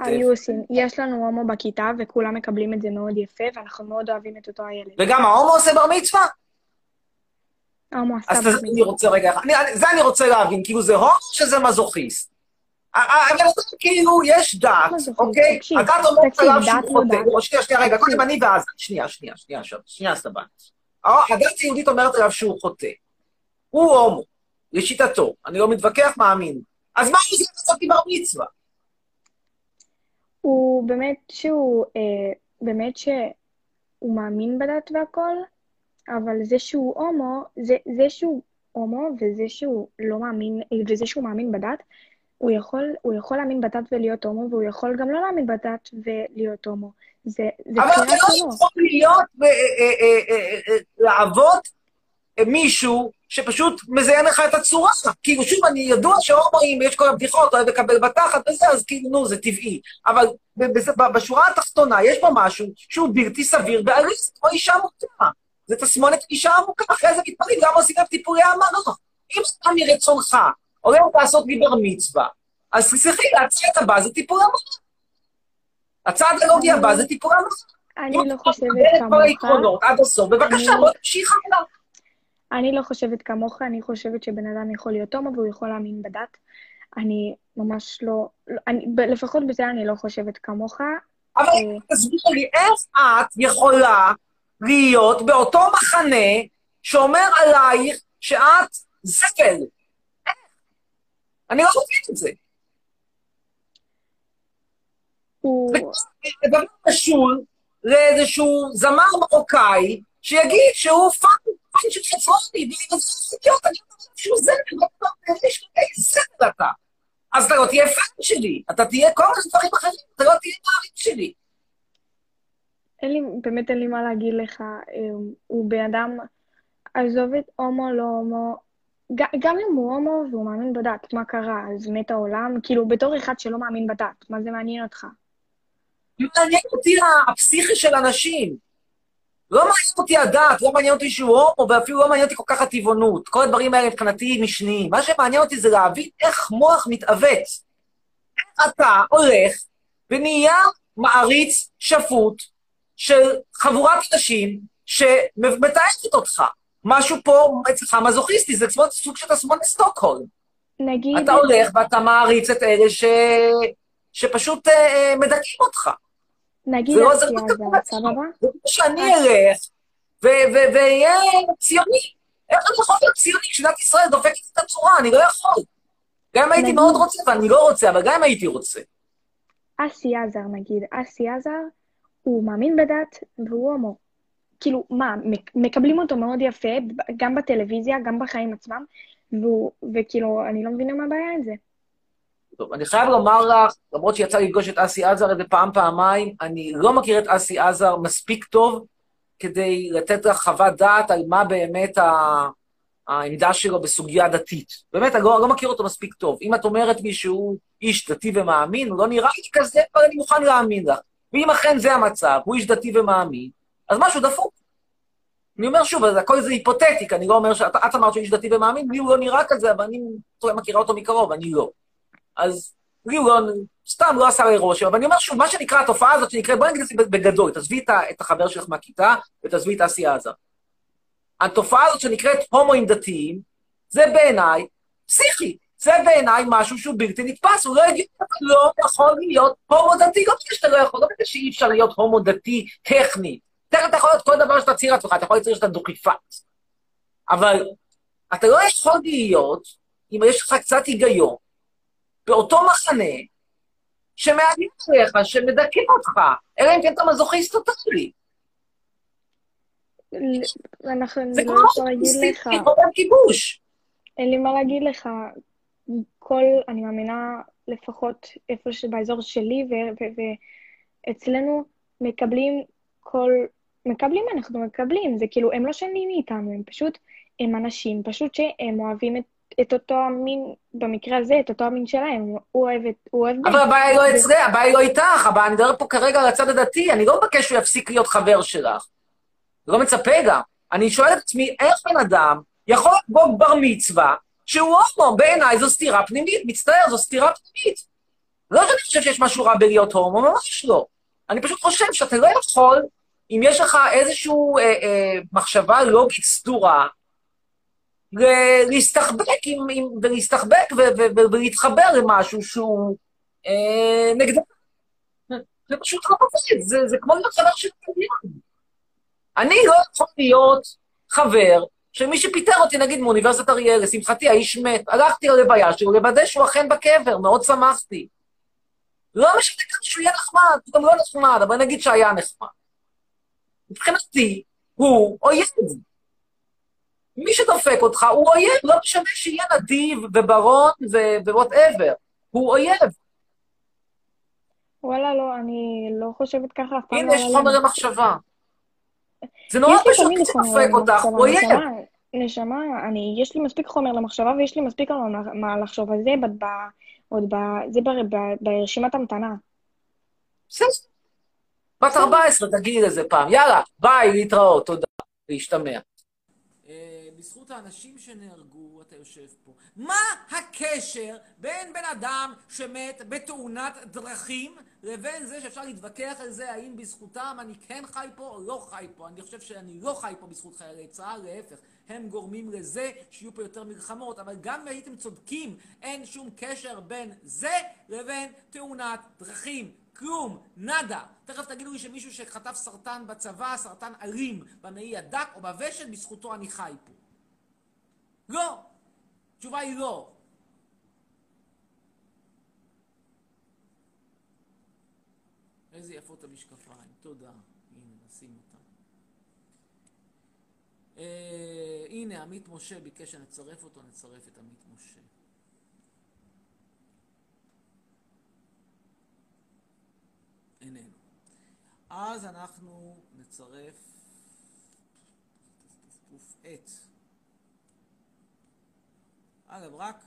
היו עושים. יש לנו הומו בכיתה, וכולם מקבלים את זה מאוד יפה, ואנחנו מאוד אוהבים את אותו הילד. וגם ההומו עושה בר מצווה? ההומו עשה אז בר זה אני רוצה רגע, זה אני רוצה להבין, כאילו זה הומו שזה מזוכיסט? ה- ה- הבן אדם כאילו, יש דת, אוקיי? הדת אומרת תקשיב, עליו שהוא לא חוטא. לא, שנייה, שנייה, רגע, קודם אני ואז, שנייה, שנייה, שנייה, שנייה, שנייה, סבבה. הדת היהודית אומרת עליו שהוא חוטא. הוא הומו, לשיטתו, אני לא מתווכח, מאמין. אז מה הוא עושה לעשות עם בר מצווה? הוא באמת שהוא, אה, באמת שהוא מאמין בדת והכל, אבל זה שהוא הומו, זה שהוא הומו וזה שהוא לא מאמין, וזה שהוא מאמין בדת, הוא יכול, הוא יכול להאמין בדת ולהיות הומו, והוא יכול גם לא להאמין בדת ולהיות הומו. זה, זה אבל אתה לא. יכול להיות, אה, אה, אה, לעבוד מישהו שפשוט מזיין לך את הצורה. כאילו, שוב, אני ידוע שהומואים, יש כל הבדיחות, אוהב לקבל בתחת וזה, אז כאילו, נו, זה טבעי. אבל בשורה התחתונה, יש פה משהו שהוא בלתי סביר בעליל, זה כמו אישה מוכה. זה תסמונת אישה עמוקה, אחרי זה מתפלאים, למה עושים גם טיפולי המרה? אם אתה מרצונך הולך לעשות לי בר מצווה, אז סלחי, הצעד הבא זה טיפול המרה. הצעד הלוגי הבא זה טיפול המרה. אני לא חושבת את כל כמוך. העקרונות עד הסוף, בבקשה, בוא נמשיך הלאה. אני לא חושבת כמוך, אני חושבת שבן אדם יכול להיות הומו והוא יכול להאמין בדת. אני ממש לא, לא- אני, לפחות בזה אני לא חושבת כמוך. אבל אה, תסבירי לי, איך את יכולה להיות באותו מחנה שאומר עלייך שאת זבל? אני לא מבין את זה. הוא... זה דבר משול לאיזשהו זמר מרוקאי שיגיד שהוא fan, fan של חצרוני, וזה אידיוט, אני אומר שהוא זבל, לא אומר, יש לי זבל אתה. אז אתה לא תהיה fan שלי, אתה תהיה כל מיני דברים אחרים, אתה לא תהיה מעריץ שלי. אין לי, באמת אין לי מה להגיד לך. אה, הוא בן אדם, עזוב את הומו, לא הומו. גם אם הוא הומו והוא מאמין בדת, מה קרה? אז מת העולם? כאילו, בתור אחד שלא מאמין בדת, מה זה מעניין אותך? מעניין אותי הפסיכי של אנשים. לא מעניין אותי הדת, לא מעניין אותי שהוא הומו, ואפילו לא מעניין אותי כל כך הטבעונות. כל הדברים האלה מבחינתי משניים. מה שמעניין אותי זה להבין איך מוח מתעוות. אתה הולך ונהיה מעריץ שפוט של חבורת אנשים שמתעבת אותך. משהו פה אצלך מזוכיסטי, זה סוג של תסמונת סטוקהולם. נגיד... אתה הולך ואתה מעריץ את אלה ש... שפשוט אה, אה, מדכאים אותך. נגיד זה לא עוזר סבבה? זה כמו שאני אלך ואהיה ציוני. איך אני יכול להיות ציוני כשמדינת ישראל דופקת את הצורה? אני לא יכול. גם אם הייתי נגיד- מאוד רוצה, ואני לא רוצה, אבל גם אם הייתי רוצה. אסי עזר, נגיד, אסי עזר, הוא מאמין בדת והוא הומו. כאילו, מה, מק- מקבלים אותו מאוד יפה, גם בטלוויזיה, גם בחיים עצמם, והוא, וכאילו, אני לא מבינה מה הבעיה עם זה. טוב, אני חייב לומר לך, למרות שיצא לי לפגוש את אסי עזר איזה פעם, פעמיים, אני לא מכיר את אסי עזר מספיק טוב כדי לתת לך חוות דעת על מה באמת ה... העמדה שלו בסוגיה דתית. באמת, אני לא, לא מכיר אותו מספיק טוב. אם את אומרת לי שהוא איש דתי ומאמין, הוא לא נראה לי כזה, אבל אני מוכן להאמין לך. ואם אכן זה המצב, הוא איש דתי ומאמין, אז משהו דפוק. אני אומר שוב, אז הכל זה היפותטי, כי אני לא אומר שאת את אמרת שהוא איש דתי ומאמין, לי הוא לא נראה כזה, אבל אני מכירה אותו מקרוב, אני לא. אז לי הוא לא, סתם לא עשה לי רושם, אבל אני אומר שוב, מה שנקרא התופעה הזאת שנקראת, בואי נגיד את זה בגדול, תעזבי את החבר שלך מהכיתה ותעזבי את אסי עזה. התופעה הזאת שנקראת הומואים דתיים, זה בעיניי פסיכי. זה בעיניי משהו שהוא בלתי נתפס, הוא לא הגיוני, אתה לא יכול להיות הומו דתי, לא בגלל שאתה לא יכול, לא בגלל שאי אפשר להיות הומו דתי טכני. תכף אתה יכול להיות כל דבר שאתה צעיר לעצמך, אתה יכול לצייר שאתה דוכיפת. אבל אתה לא יכול להיות, אם יש לך קצת היגיון, באותו מחנה, שמאיים עליך, שמדכא אותך, אלא אם כן אתה מזוכיסט טוטאלי. אנחנו, זה לא יכולה להגיד לך, חותם כיבוש. אין לי מה להגיד לך. כל, אני מאמינה, לפחות איפה שבאזור שלי ואצלנו, מקבלים כל, מקבלים, אנחנו מקבלים, זה כאילו, הם לא שונים מאיתנו, הם פשוט, הם אנשים, פשוט שהם אוהבים את, את אותו המין, במקרה הזה, את אותו המין שלהם, הוא אוהב את, הוא אוהב... אבל הבעיה היא לא אצלי, הבעיה היא לא איתך, הבעיה, אני מדבר פה כרגע על הצד הדתי, אני לא מבקש שהוא יפסיק להיות חבר שלך. לא מצפה גם. אני שואל את עצמי, איך בן אדם יכול לחגוג בר מצווה שהוא הומו? בעיניי זו סתירה פנימית, מצטער, זו סתירה פנימית. לא שאני חושב שיש משהו רע בלהיות הומו, ממש לא. אני פשוט חושב שאתה לא יכול, אם יש לך איזושהי אה, אה, מחשבה לוגית סדורה, להסתחבק עם, עם, ולהסתחבק ו, ו, ו, ולהתחבר למשהו שהוא אה, נגדך. זה פשוט לא עובד, זה, זה כמו להיות חבר של קריין. אני לא יכול להיות חבר של מי שפיטר אותי, נגיד, מאוניברסיטת אריאל, לשמחתי, האיש מת. הלכתי ללוויה שלו לוודא שהוא אכן בקבר, מאוד שמחתי. לא משנה כמה שהוא יהיה נחמד, הוא גם לא נחמד, אבל נגיד שהיה נחמד. מבחינתי, הוא אויב. מי שדופק אותך הוא אויב, לא משנה שיהיה נדיב וברון ו whatever. הוא אויב. וואלה, לא, אני לא חושבת ככה, אף פעם הנה, לא יש לי- חומר למחשבה. זה נורא פשוט, מי שדופק אותך הוא אויב. נשמה, אני, יש לי מספיק חומר למחשבה ויש לי מספיק על מה, לחשוב על זה, עוד ב, זה ברשימת המתנה. בסדר. בת 14, תגידי לזה פעם. יאללה, ביי, להתראות, תודה. להשתמע. אה, בזכות האנשים שנהרגו, אתה יושב פה. מה הקשר בין בן אדם שמת בתאונת דרכים לבין זה שאפשר להתווכח על זה האם בזכותם אני כן חי פה או לא חי פה? אני חושב שאני לא חי פה בזכות חיילי צה"ל, להפך. הם גורמים לזה שיהיו פה יותר מלחמות, אבל גם אם הייתם צודקים, אין שום קשר בין זה לבין תאונת דרכים. כלום, נאדה. תכף תגידו לי שמישהו שחטף סרטן בצבא, סרטן אלים, במעי הדק או בוושת, בזכותו אני חי פה. לא. התשובה היא לא. איזה יפות המשקפיים, תודה. הנה, נשים אותם. אה, הנה, עמית משה ביקש שנצרף אותו, נצרף את עמית משה. איננו. אז אנחנו נצרף את. אגב, רק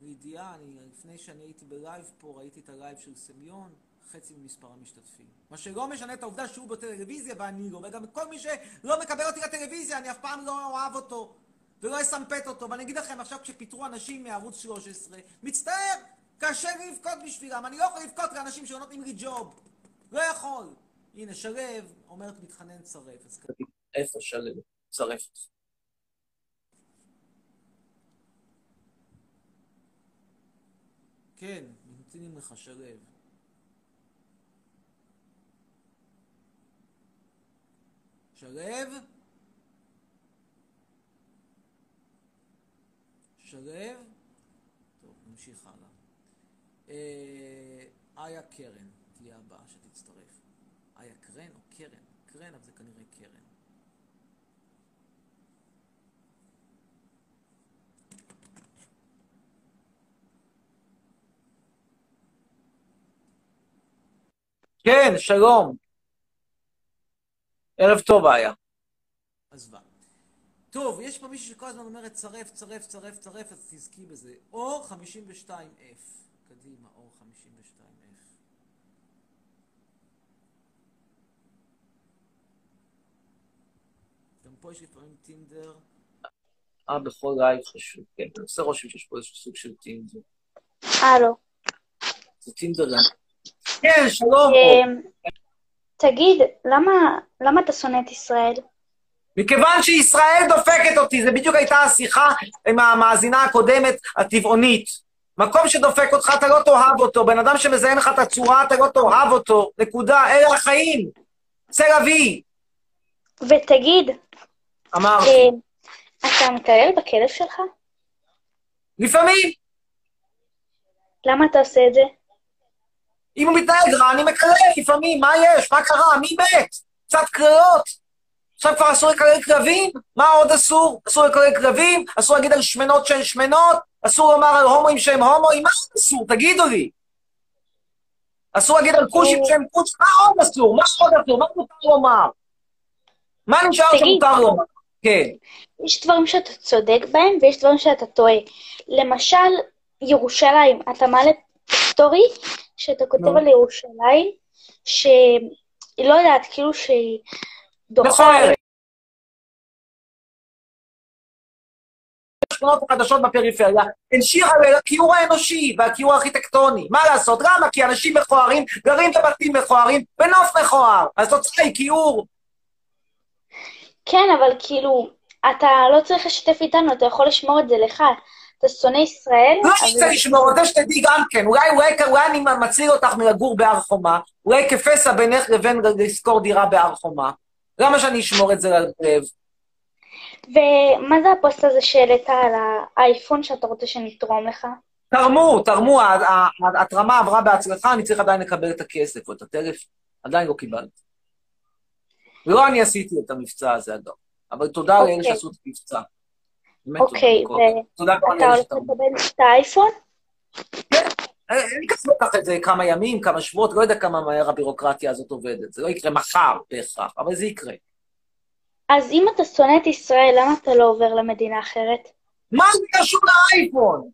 לידיעה, אני, לפני שאני הייתי ב live פה, ראיתי את ה live של סמיון, חצי ממספר המשתתפים. מה שלא משנה את העובדה שהוא בטלוויזיה ואני לא, וגם כל מי שלא מקבל אותי לטלוויזיה, אני אף פעם לא אוהב אותו, ולא אסמפת אותו. ואני אגיד לכם, עכשיו כשפיטרו אנשים מערוץ 13, מצטער, קשה לי לבכות בשבילם, אני לא יכול לבכות לאנשים שלא נותנים לי ג'וב. לא יכול. הנה, שלו אומרת מתחנן צרף. אז ככה. איפה שלו? צרף. כן, ממתינים לך שלו. שלו? שלו? טוב, נמשיך הלאה. אה, איה קרן תהיה הבאה שתצטרף. איה קרן או קרן? קרן, אבל זה כנראה קרן. כן, שלום. ערב טוב היה. עזבה. טוב, יש פה מישהו שכל הזמן אומרת צרף, צרף, צרף, צרף, אז תזכי בזה. אור 52F. קדימה, אור 52F. גם פה יש לפעמים טינדר. אה, בכל live חשוב, כן. אני עושה רושם שיש פה איזשהו סוג של טינדר. הלו. זה טינדר גם. כן, שלום. אמ, תגיד, למה, למה אתה שונא את ישראל? מכיוון שישראל דופקת אותי, זה בדיוק הייתה השיחה עם המאזינה הקודמת, הטבעונית. מקום שדופק אותך, אתה לא תאהב אותו. בן אדם שמזיין לך את הצורה, אתה לא תאהב אותו. נקודה. אלה החיים. צא לוי. ותגיד, אמרתי. אמ, אתה מטייל בכלב שלך? לפעמים, למה אתה עושה את זה? אם הוא מתנהג רע, אני מקלל לפעמים, מה יש? מה קרה? מי מת? קצת קריאות. עכשיו כבר אסור לקלל כלבים? מה עוד אסור? אסור לקלל כלבים? אסור להגיד על שמנות שהן שמנות? אסור לומר על הומואים שהם הומואים? מה עוד אסור? תגידו לי. אסור להגיד על כושים שהם כושים? מה עוד אסור? מה עוד אסור? מה מותר לומר? מה נשאר. שמותר לומר? כן. יש דברים שאתה צודק בהם ויש דברים שאתה טועה. למשל, ירושלים, אתה מעלה סטורי שאתה כותב. על ירושלים, שהיא לא יודעת, כאילו שהיא דוחה... מכוערת. השכונות החדשות בפריפריה הן שיר על הכיעור האנושי והכיעור הארכיטקטוני. מה לעשות? למה? כי אנשים מכוערים גרים בבתים מכוערים בנוף מכוער. אז התוצאה היא כיעור. כן, אבל כאילו, אתה לא צריך לשתף איתנו, אתה יכול לשמור את זה לך. אתה שונא ישראל? לא רוצה לשמור, רוצה שתדעי גם כן. אולי, אולי, אולי אני מציל אותך מלגור בהר חומה. אולי כפסע בינך לבין לשכור דירה בהר חומה. למה שאני אשמור את זה ללב? ומה זה הפוסט הזה שהעלית על האייפון שאתה רוצה שנתרום לך? תרמו, תרמו, ההתרמה עברה בהצלחה, אני צריך עדיין לקבל את הכסף או את הטלפון. עדיין לא קיבלתי. ולא אני עשיתי את המבצע הזה, אגב. אבל תודה לאלה אוקיי. שעשו את המבצע. אוקיי, גם ואתה הולך. לקבל את האייפון? אני כזה לוקח את זה כמה ימים, כמה שבועות, לא יודע כמה מהר הבירוקרטיה הזאת עובדת. זה לא יקרה מחר בהכרח, אבל זה יקרה. אז אם אתה שונא את ישראל, למה אתה לא עובר למדינה אחרת? מה זה קשור לאייפון?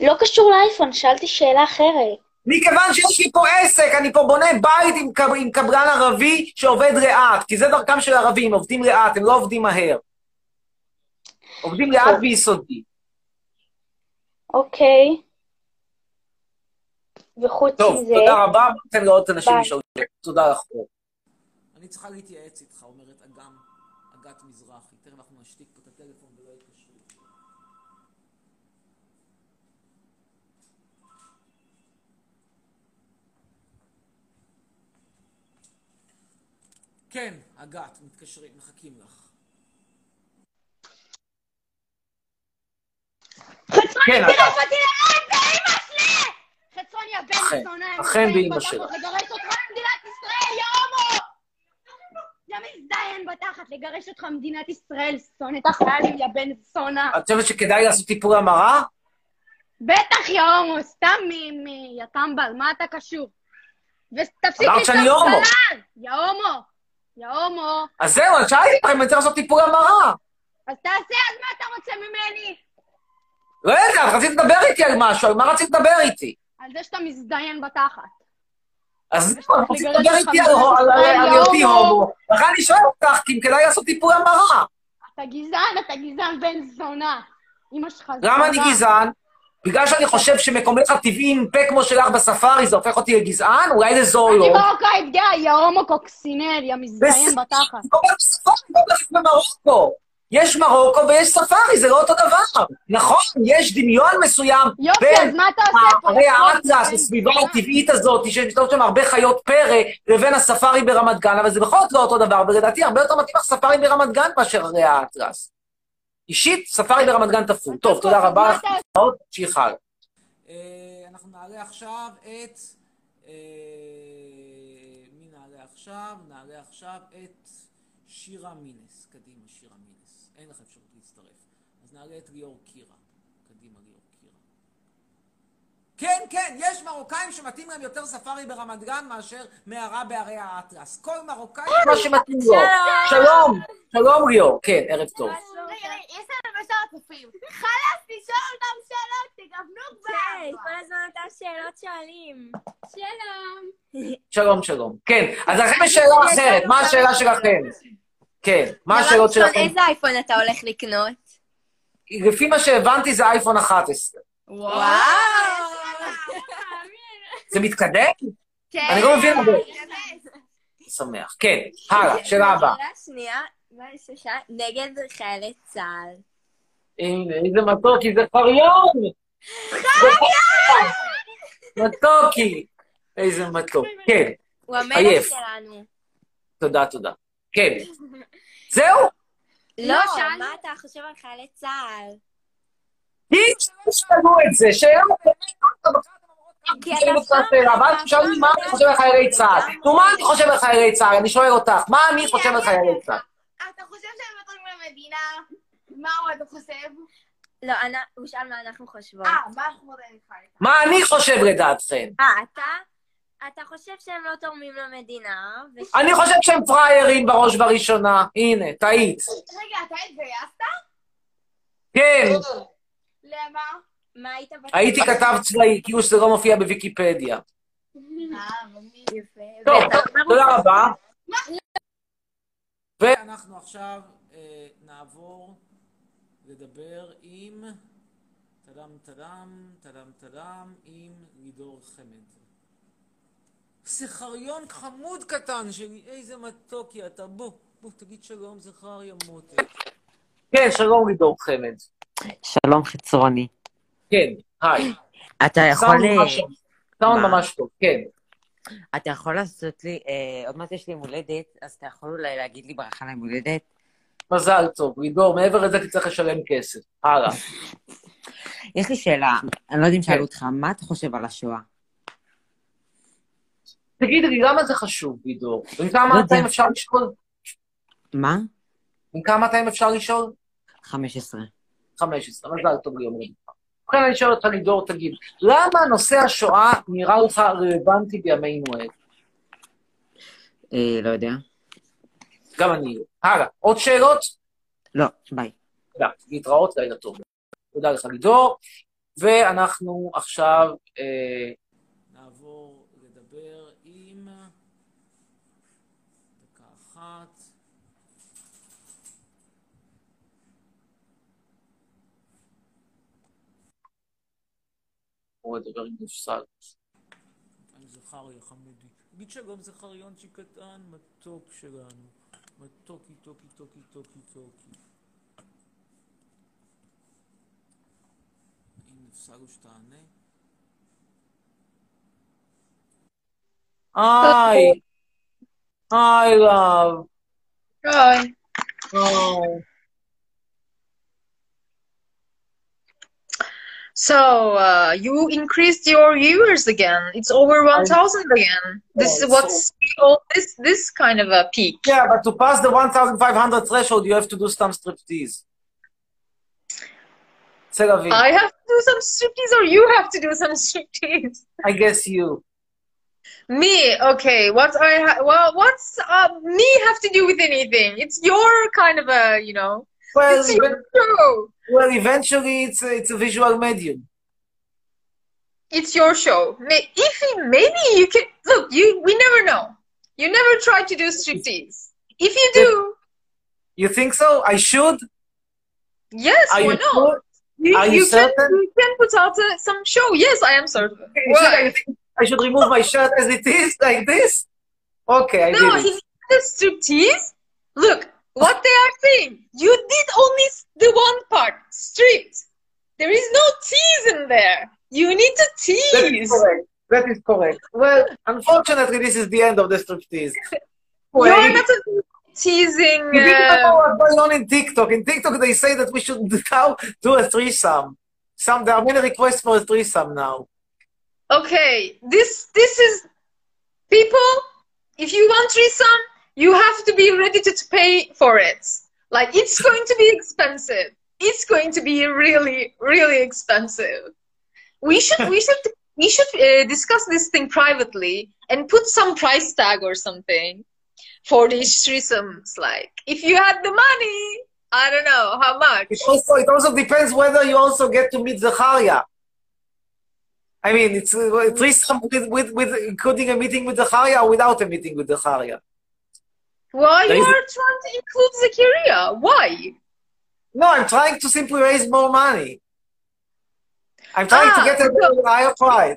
לא קשור לאייפון, שאלתי שאלה אחרת. מכיוון שיש לי פה עסק, אני פה בונה בית עם, קב- עם קבלן ערבי שעובד לאט, כי זה דרכם של ערבים, עובדים לאט, הם לא עובדים מהר. עובדים לאט ויסודי. אוקיי. וחוץ טוב, מזה... תודה רבה, ניתן לעוד אנשים. לשאול. תודה לך. אני צריכה להתייעץ איתך, אומרת אגם, אגת מזרחי. תכף אנחנו נשתיק פה את הטלפון ולא יתקשרו. כן, אגת, מתקשרים, מחכים לך. כן, תראה אגב. אותי לאן, באמא שלי! חצרוני הבן אכן, זונה, אכן באמא בתחת שלה. לגרש אותך ממדינת ישראל, יא הומו! יא מזדיין בתחת לגרש אותך ממדינת ישראל, שונאת החיילים, יא בן זונה. את חושבת שכדאי לעשות טיפול המרה? בטח, יא הומו, סתם מ... מ... יא טמבל, מה אתה קשור? ותפסיק הומו. בלל! יא הומו! יא הומו! אז זהו, אז שאלתי אותך אם אני צריך לעשות טיפול המרה. אז תעשה, אז מה אתה רוצה ממני? לא יודע, רצית לדבר איתי על משהו, על מה רצית לדבר איתי? על זה שאתה מזדיין בתחת. אז זהו, רצית לגרש לדבר איתי על היותי הומו. לכן אני שואל אותך, כי אם כדאי לעשות טיפול המרה. אתה גזען, אתה גזען בן זונה. אמא שלך זונה. למה אני גזען? בגלל שאני חושב שמקומך הטבעי עם פה כמו שלך בספארי, זה הופך אותי לגזען? אולי זה אני זואולוג. מרוקאית גאה, יא הומו קוקסינל, יא מזדיין בתחת. במרוקו. יש מרוקו ויש ספארי, זה לא אותו דבר. נכון, יש דמיון מסוים יופי, בין אז מה אתה עושה פה? הרי האטלס, הסביבה? הטבעית הזאת, שיש שם הרבה חיות פרא, לבין הספארי ברמת גן, אבל זה בכל זאת לא אותו דבר, ולדעתי הרבה יותר מתאים לך ספארי ברמת גן מאשר הרי האטלס. אישית, ספארי ברמת גן תפור. טוב, תודה רבה לך, תמשיך הלאה. אה, אנחנו נעלה עכשיו את... אה, מי נעלה עכשיו? נעלה עכשיו את שירה מינס. קדימה, שירה מינס. אין לך אפשרות להצטרף. אז נעלה את ליאור קירה. קדימה, ליאור קירה. כן, כן, יש מרוקאים שמתאים להם יותר ספארי ברמת גן מאשר מערה בערי האטלס. כל מרוקאי... מה שמתאים לו. שלום, שלום ליאור. כן, ערב טוב. יש לנו בשאר הצופים. חלאס, תשאל אותם שאלות, תגוונו כבר. כן, כל הזמן אותן שאלות שואלים. שלום. שלום, שלום. כן, אז לכם יש שאלה אחרת, מה השאלה שלכם? כן, מה השאלות דבר ראשון, שלכם? איזה אייפון אתה הולך לקנות? לפי מה שהבנתי זה אייפון 11. וואו. זה מתקדם? כן. אני לא מבין הרבה. שמח. כן, הלאה, שאלה הבאה. שאלה שנייה, מה יש לך? נגד חיילי צה"ל. איזה מתוקי, זה חריון! מתוקי! איזה מתוק. כן, הוא המלך. שלנו. תודה, תודה. כן. זהו? לא, מה אתה חושב על חיילי צה"ל? כי שלא שאלו את זה, שאלה אותך שאלה, ואז שואלים לי מה אני חושב על חיילי צה"ל. נו, מה אני חושב על חיילי צה"ל? אני שואל אותך, מה אני חושב על חיילי צה"ל? אתה חושב שהם לא תורמים למדינה? מה הוא אתה חושב? לא, הוא שאל מה אנחנו חושבות. אה, מה אנחנו לך? מה אני חושב לדעתכם? אה, אתה? אתה חושב שהם לא תורמים למדינה? וש- אני חושב שהם פראיירים בראש ובראשונה. הנה, טעית. רגע, אתה התגייסת? כן, למה? מה היית בצבא? הייתי כתב צבאי, כאילו שזה לא מופיע בוויקיפדיה. אה, יפה. טוב, תודה רבה. ואנחנו עכשיו אה, נעבור לדבר עם טדם טדם, טדם טדם, עם לידור חמד. זכריון חמוד קטן שלי, איזה מתוקי אתה, בוא, בוא, תגיד שלום, זכריה מותק. כן, שלום לידור חמד. שלום חצרוני. כן, היי. אתה יכול... סאונד ממש טוב. כן. אתה יכול לעשות לי, אה, עוד מעט יש לי יום הולדת, אז אתה יכול אולי להגיד לי ברכה ליום הולדת? מזל טוב, לידור, מעבר לזה תצטרך לשלם כסף. הלאה. יש לי שאלה, אני לא יודע אם כן. שאלו אותך, מה אתה חושב על השואה? תגידי לי, למה זה חשוב, לידור? בן כמה לא יודע. אפשר לשאול? מה? בן כמה אתם אפשר לשאול? 15. 15, מזל טוב ליום הולדת. ובכן, אני שואל אותך, לידור, תגיד, למה נושא השואה נראה לך רלוונטי בימינו אלה? אה, לא יודע. גם אני לא. הלאה. עוד שאלות? לא, ביי. תודה. להתראות, לילה טוב. תודה לך, לידור. ואנחנו עכשיו... אה, נעבור לדבר עם... דקה אחת. בואו נדבר עם נפסל. עם זכריה חמודי. תגיד שלום זכריונצ'י קטן, מתוק שלנו. מתוקי, טוקי, טוקי, טוקי, טוקי. אם נפסלו שתענה. היי. היי, love. Hi. היי. So uh, you increased your viewers again. It's over 1,000 again. This yeah, is what's so... this this kind of a peak. Yeah, but to pass the 1,500 threshold, you have to do some striptease. I have to do some striptease, or you have to do some striptease. I guess you. Me, okay. What I ha- well, what's uh, me have to do with anything? It's your kind of a you know. Well, it's even- show. well, eventually it's a, it's a visual medium. It's your show. May- If maybe you can look. You we never know. You never try to do striptease. If you do, You think so? I should? yes, Are why you not? sure? You, Are you you can certain? you can put out uh, some show. Yes, I am certain. Why? I, I should remove my shirt as it is, like this? Okay, I No, did it. the striptease. Look what they are saying. You did only the one part, stripped. There is no tease in there. You need to That is tease. correct. That is correct. Well, unfortunately, this is the end of the striptease. You are not a teasing. You didn't know Uh, what's going on in TikTok. In TikTok, they say that we should now do a threesome. Some there are many requests for a threesome now. okay, this this is people. If you want threesome, you have to be ready to pay for it. Like it's going to be expensive. It's going to be really, really expensive. We should, we should, we should uh, discuss this thing privately and put some price tag or something for these threesomes. Like, if you had the money, I don't know how much. It also it also depends whether you also get to meet Zacharia. I mean, it's uh, threesome with, with, with including a meeting with Zacharia or without a meeting with Zacharia. Why There you are trying to include Zakaria? Why? No, I'm trying to simply raise more money. I'm trying Ah, to get a so- higher price.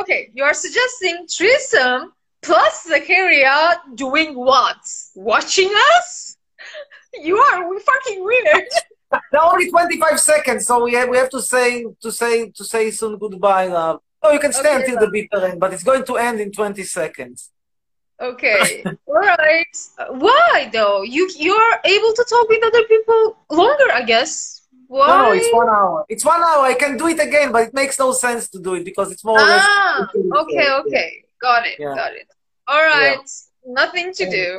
Okay, you are suggesting threesome plus Zakaria doing what? Watching us? You are we fucking weird. now only 25 seconds, so we have, we have to say to say to say soon goodbye, love. Oh, you can stay Okay, until the bitter end, but it's going to end in 20 seconds. Okay. All right. Why though? You you're able to talk with other people longer, I guess. Why? No, it's one hour. It's one hour. I can do it again, but it makes no sense to do it because it's more or less. Ah, okay, okay. Got it, Yeah. got it. All right. Nothing to Yeah. do.